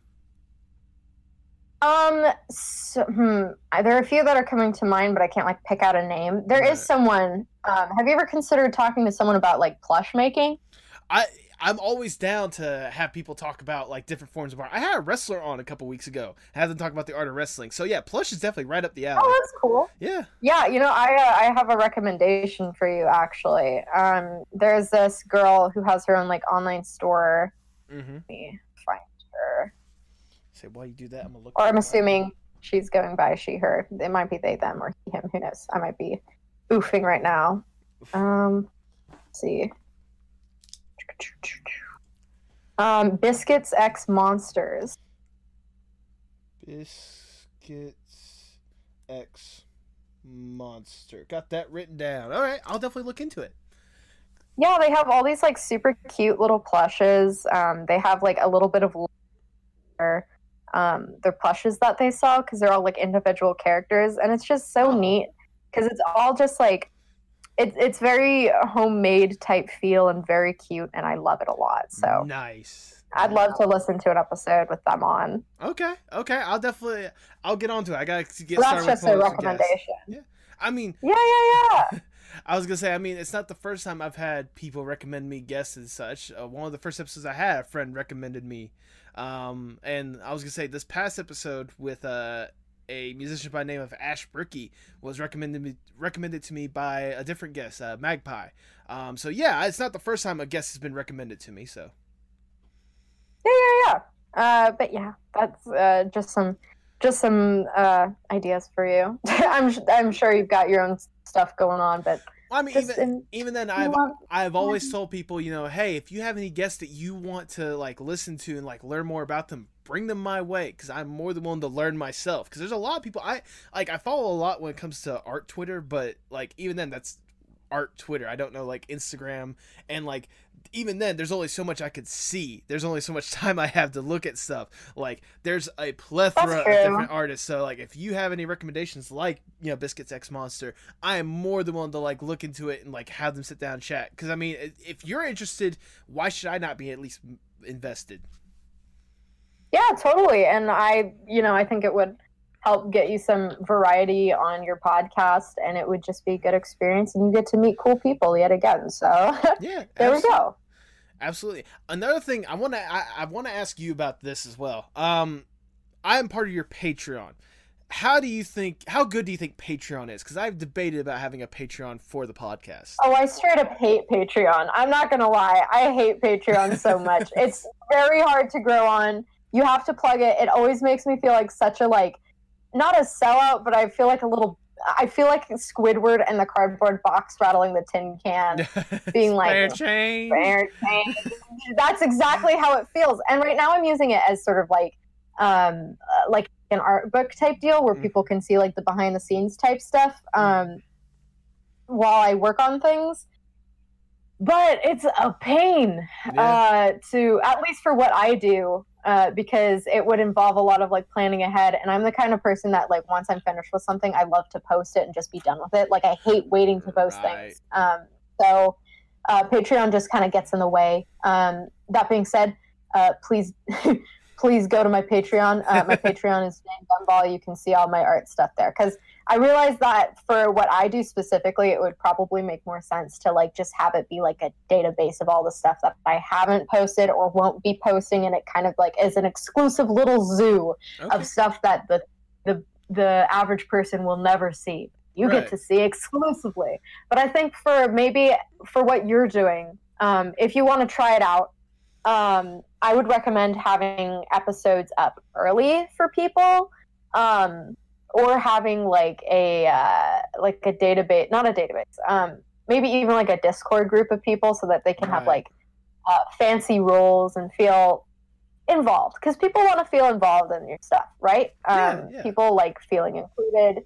Um, so, hmm, there are a few that are coming to mind, but I can't like pick out a name. There is Right. someone. Um, have you ever considered talking to someone about like plush making? I I'm always down to have people talk about like different forms of art. I had a wrestler on a couple weeks ago. Had them talk about the art of wrestling. So yeah, plush is definitely right up the alley. Oh, that's cool. Yeah. Yeah, you know, I uh, I have a recommendation for you actually. Um, there's this girl who has her own like online store. Mm-hmm. Let me find her. Say while you do that, I'm gonna look. Or I'm her assuming she's going by she her. It might be they them or he him. Who knows? I might be oofing right now. Um, let's see. Um, biscuits X monsters. Biscuits X Monster. Got that written down. All right, I'll definitely look into it. Yeah, they have all these like super cute little plushes. Um, they have like a little bit of um, their plushes that they saw because they're all like individual characters, and it's just so neat because it's all just like it's it's very homemade type feel and very cute, and I love it a lot. So nice. I'd love to listen to an episode with them on. Okay, okay. I'll definitely I'll get onto it. I gotta get So started that's just with a pulling some guests. recommendation. I mean, Yeah, yeah, yeah. I was gonna say, I mean, it's not the first time I've had people recommend me guests and such. Uh, one of the first episodes I had, a friend recommended me, um, and I was gonna say this past episode with uh, a musician by name of Ash Bricky was recommended me recommended to me by a different guest, uh, Magpie. Um, so yeah, it's not the first time a guest has been recommended to me. So Yeah, yeah, yeah. Uh, but yeah, that's uh, just some just some uh, ideas for you. I'm I'm sure you've got your own stuff going on, but I mean, even in- even then, I've want- I've always told people, you know, hey, if you have any guests that you want to like listen to and like learn more about them, bring them my way because I'm more than willing to learn myself. Because there's a lot of people I like. I follow a lot when it comes to art Twitter, but like even then, that's art Twitter. I don't know like Instagram and like even then there's only so much I could see. There's only so much time I have to look at stuff. Like there's a plethora of different artists. So like if you have any recommendations like, you know, Biscuits X Monster, I am more than willing to like look into it and like have them sit down and chat cuz I mean, if you're interested, why should I not be at least invested? yeah, totally. And I, you know, I think it would help get you some variety on your podcast, and it would just be a good experience, and you get to meet cool people yet again. So Yeah. there we go. Absolutely. Another thing I want to I, I want to ask you about this as well. Um I am part of your Patreon. How do you think how good do you think Patreon is? Cuz I've debated about having a Patreon for the podcast. Oh, I straight up hate Patreon. I'm not gonna lie. I hate Patreon so much. it's very hard to grow on. You have to plug it. It always makes me feel like such a like not a sellout, but I feel like a little I feel like Squidward and the cardboard box rattling the tin can. being like, Spare change. Fair change. That's exactly how it feels. And right now I'm using it as sort of like um uh, like an art book type deal where Mm. people can see like the behind the scenes type stuff um while I work on things. But it's a pain uh to at least for what I do uh, because it would involve a lot of like planning ahead. And i'm the kind of person that like once i'm finished with something i love to post it and just be done with it. Like i hate waiting to post Right. things um, so uh, patreon just kind of gets in the way. Um, that being said uh, please please go to my patreon. Uh, my patreon is Jane Gumball. you can see all my art stuff there. Because i realized that for what i do specifically it would probably make more sense to like just have it be like a database of all the stuff that i haven't posted or won't be posting and it kind of like is an exclusive little zoo Okay. of stuff that the the the average person will never see. You Right. get to see exclusively. But I think for maybe for what you're doing, um, if you want to try it out, um, I would recommend having episodes up early for people, um, or having like a uh, like a database, not a database, um, maybe even like a Discord group of people so that they can have like uh, fancy roles and feel involved because people want to feel involved in your stuff, right? Yeah, Um, yeah. People like feeling included.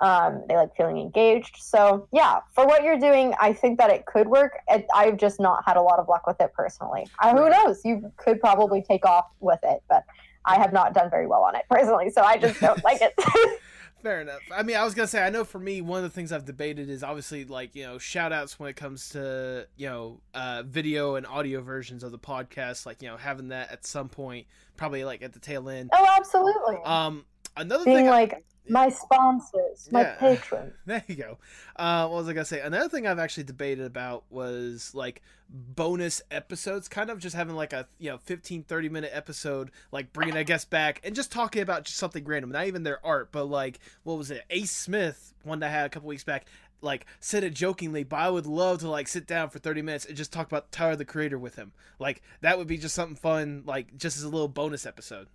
Um, they like feeling engaged. So yeah, for what you're doing, I think that it could work. It, I've just not had a lot of luck with it personally. Who knows? You could probably take off with it, but I have not done very well on it personally. So I just don't like it. Fair enough. I mean, I was gonna say, I know for me, one of the things I've debated is obviously like you know shout outs when it comes to you know uh, video and audio versions of the podcast, like you know having that at some point, probably like at the tail end. oh, absolutely. Um, another Being thing, I- like my sponsors, my Yeah. patrons. there you go. Uh, what was I gonna say? Another thing I've actually debated about was like bonus episodes, kind of just having like a you know 15, 30 minute episode, like bringing a guest back and just talking about just something random, not even their art, but like what was it? Ace Smith, one that I had a couple weeks back. Like said it jokingly, but I would love to like sit down for thirty minutes and just talk about Tyler the Creator with him. Like that would be just something fun, like just as a little bonus episode.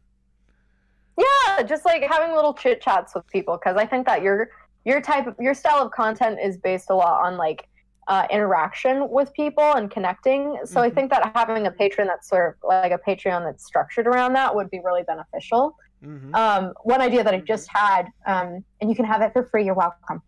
Yeah, just like having little chit chats with people because I think that your your type of your style of content is based a lot on like uh, interaction with people and connecting. So I Mhm. think that having a patron that's sort of like a Patreon that's structured around that would be really beneficial. Mm-hmm. Um, one idea that I just had, um, and you can have it for free. You're welcome.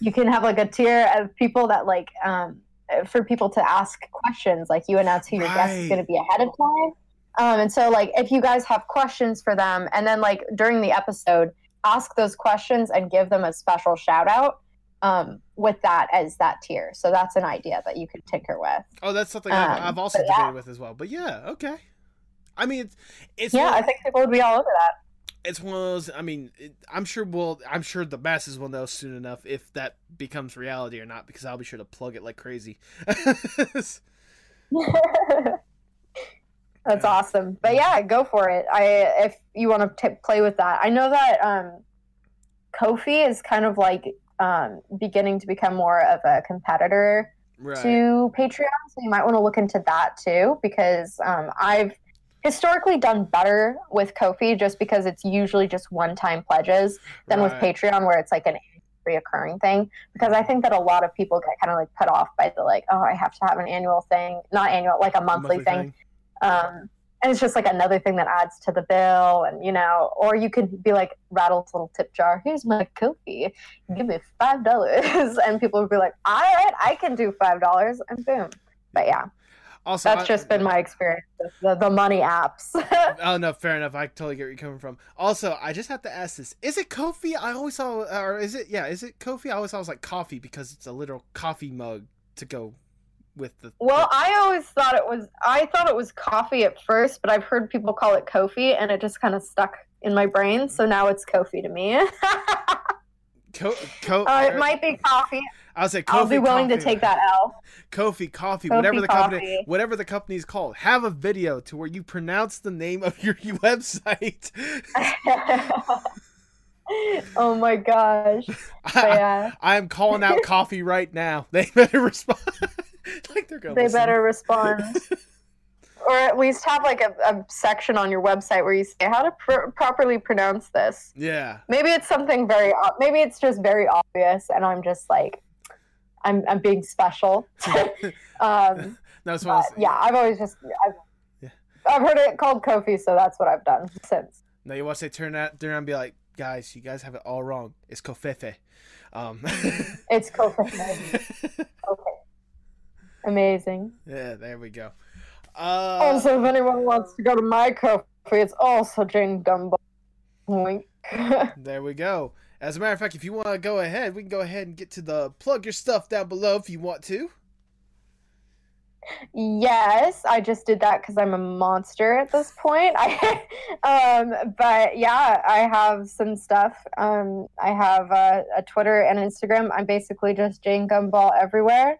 You can have like a tier of people that like um, for people to ask questions. Like you announce who your guest is going to be ahead of time. Um, and so, like, if you guys have questions for them, and then like during the episode, ask those questions and give them a special shout out um, with that as that tier. So that's an idea that you could tinker with. Oh, that's something I've, Um, I've also debated yeah. with as well. But yeah, okay. I mean, it's it's yeah, one, I think people would be all over that. it's one of those. I mean, it, I'm sure we'll. I'm sure the masses will know soon enough if that becomes reality or not, because I'll be sure to plug it like crazy. That's awesome. But yeah, go for it. I if you want to play with that. I know that um Kofi is kind of like um beginning to become more of a competitor right. to Patreon, so you might want to look into that too because um I've historically done better with Kofi just because it's usually just one-time pledges than with Patreon where it's like an reoccurring thing because I think that a lot of people get kind of like put off by the like oh I have to have an annual thing not annual like a monthly, thing um, and it's just like another thing that adds to the bill and you know or you could be like rattle's little tip jar here's my Kofi give me five dollars and people would be like all right I can do five dollars and boom but yeah Also, that's I- just been my experience the, the money apps Oh no, fair enough. I totally get where you're coming from. Also, I just have to ask this: Is it Kofi? I always saw, or is it? Yeah, is it Kofi? I always thought it was like coffee because it's a literal coffee mug to go with the. well I always thought it was I thought it was coffee at first but I've heard people call it Kofi and it just kind of stuck in my brain so now it's Kofi to me Co- co- uh, it might be coffee I was say Kofi. I'll be willing to coffee. take that L Kofi coffee, Kofi whatever the company, whatever the company is called. Have a video to where you pronounce the name of your website. oh my gosh. I, yeah, I am calling out coffee right now. They better respond. like they're gonna. they listen. better respond. or at least have like a, a section on your website where you say how to pr- properly pronounce this. Yeah. Maybe it's something very, maybe it's just very obvious and I'm just like, I'm, I'm being special. um, That's what yeah, I've always just, I've, Yeah. I've heard it called Kofi, so that's what I've done since. No, you want to say turn that turn around and be like, guys, you guys have it all wrong. It's kofefe. Um, It's Kofi. okay. Amazing. yeah, there we go. Uh, Also, if anyone wants to go to my coffee, it's also Jane Gumball. Wink. there we go. As a matter of fact, if you want to go ahead, we can go ahead and get to the plug your stuff down below if you want to. yes, I just did that because I'm a monster at this point. I, um, but yeah, I have some stuff. Um, I have a, a Twitter and Instagram. I'm basically just Jane Gumball everywhere.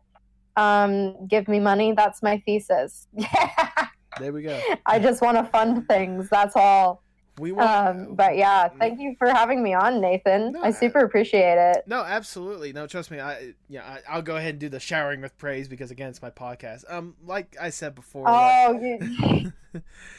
Um, give me money. That's my thesis. Yeah, There we go. I just want to fund things. That's all. We want. Um, but yeah, thank you for having me on, Nathan. No, I super appreciate it. No, absolutely. No, trust me. I yeah, I, I'll go ahead and do the showering with praise because again, it's my podcast. Um, like I said before. like- Oh, you.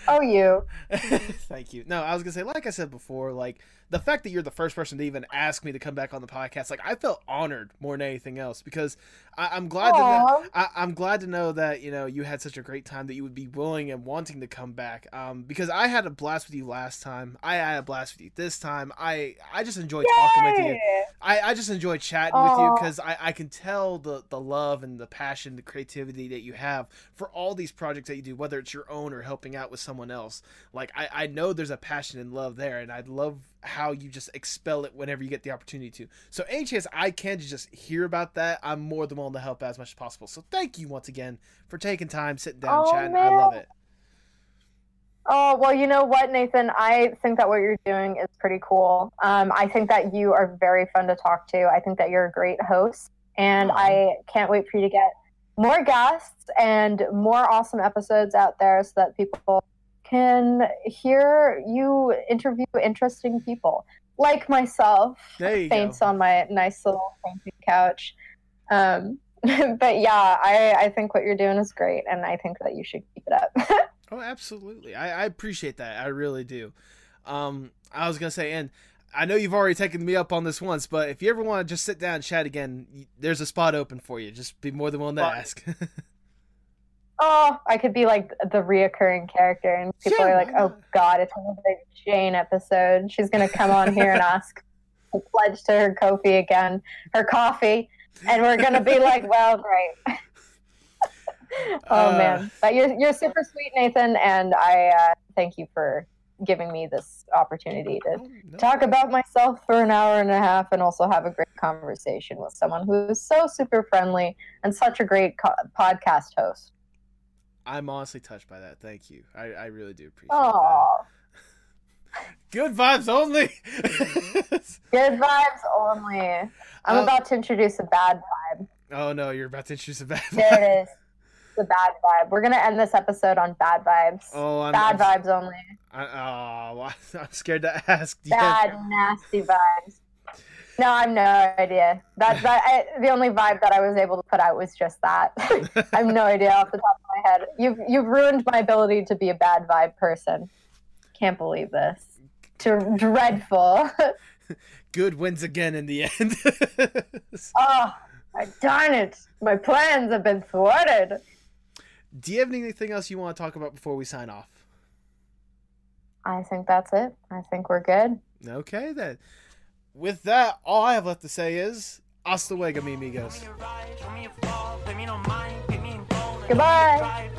oh, you. Thank you. No, I was gonna say, like I said before, like the fact that you're the first person to even ask me to come back on the podcast, like I felt honored more than anything else because I, I'm glad to know, I, I'm glad to know that you know you had such a great time that you would be willing and wanting to come back. Um, because I had a blast with you last time. I had a blast with you this time. I I just enjoyed talking with you. I, I just enjoy chatting with you because I, I can tell the, the love and the passion, the creativity that you have for all these projects that you do, whether it's your own or helping out with someone else. Like, I, I know there's a passion and love there, and I love how you just expel it whenever you get the opportunity to. So, any chance I can to just hear about that, I'm more than willing to help as much as possible. So, thank you once again for taking time, sitting down, Oh, chatting. I love it. Oh, well, you know what, Nathan? I think that what you're doing is pretty cool. Um, I think that you are very fun to talk to. I think that you're a great host. And Aw. I can't wait for you to get more guests and more awesome episodes out there so that people can hear you interview interesting people like myself. You go. faints on my nice little fainting couch. Um, but yeah, I, I think what you're doing is great, and I think that you should keep it up. Oh, absolutely. I, I appreciate that. I really do. Um, I was gonna say, and I know you've already taken me up on this once, but if you ever want to just sit down and chat again, there's a spot open for you. Just be more than willing to Well, ask. oh, I could be like the reoccurring character, and people Sure, are like, "Oh? God, it's another Jane episode. She's gonna come on here and ask to pledge to her Kofi again, her coffee, and we're gonna be like, "Well, great." oh Uh, man, but you're you're super sweet, Nathan, and I uh, thank you for giving me this opportunity to Oh, no. talk about myself for an hour and a half and also have a great conversation with someone who is so super friendly and such a great co- podcast host. I'm honestly touched by that. Thank you. I, I really do appreciate that. Oh, Good vibes only. good vibes only. I'm Um, about to introduce a bad vibe. oh no, you're about to introduce a bad. Vibe. There it is. The bad vibe. We're gonna end this episode on bad vibes. Oh, I'm, bad I'm, vibes only. I, oh, I'm scared to ask. Yeah. Bad, nasty vibes. No, I have no idea. That that I, the only vibe that I was able to put out was just that. I have no idea off the top of my head. You've you've ruined my ability to be a bad vibe person. Can't believe this. Dr- dreadful. Good wins again in the end. oh, darn it! My plans have been thwarted. Do you have anything else you want to talk about before we sign off? I think that's it. I think we're good. Okay, then. With that, all I have left to say is hasta luego, mi amigos. Goodbye.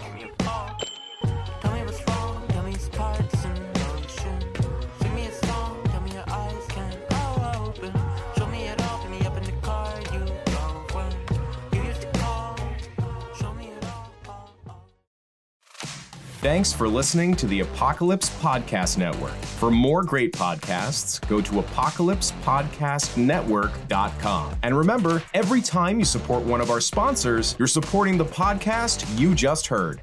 Thanks for listening to the Apocalypse Podcast Network. For more great podcasts, go to apocalypsepodcastnetwork.com. And remember, every time you support one of our sponsors, you're supporting the podcast you just heard.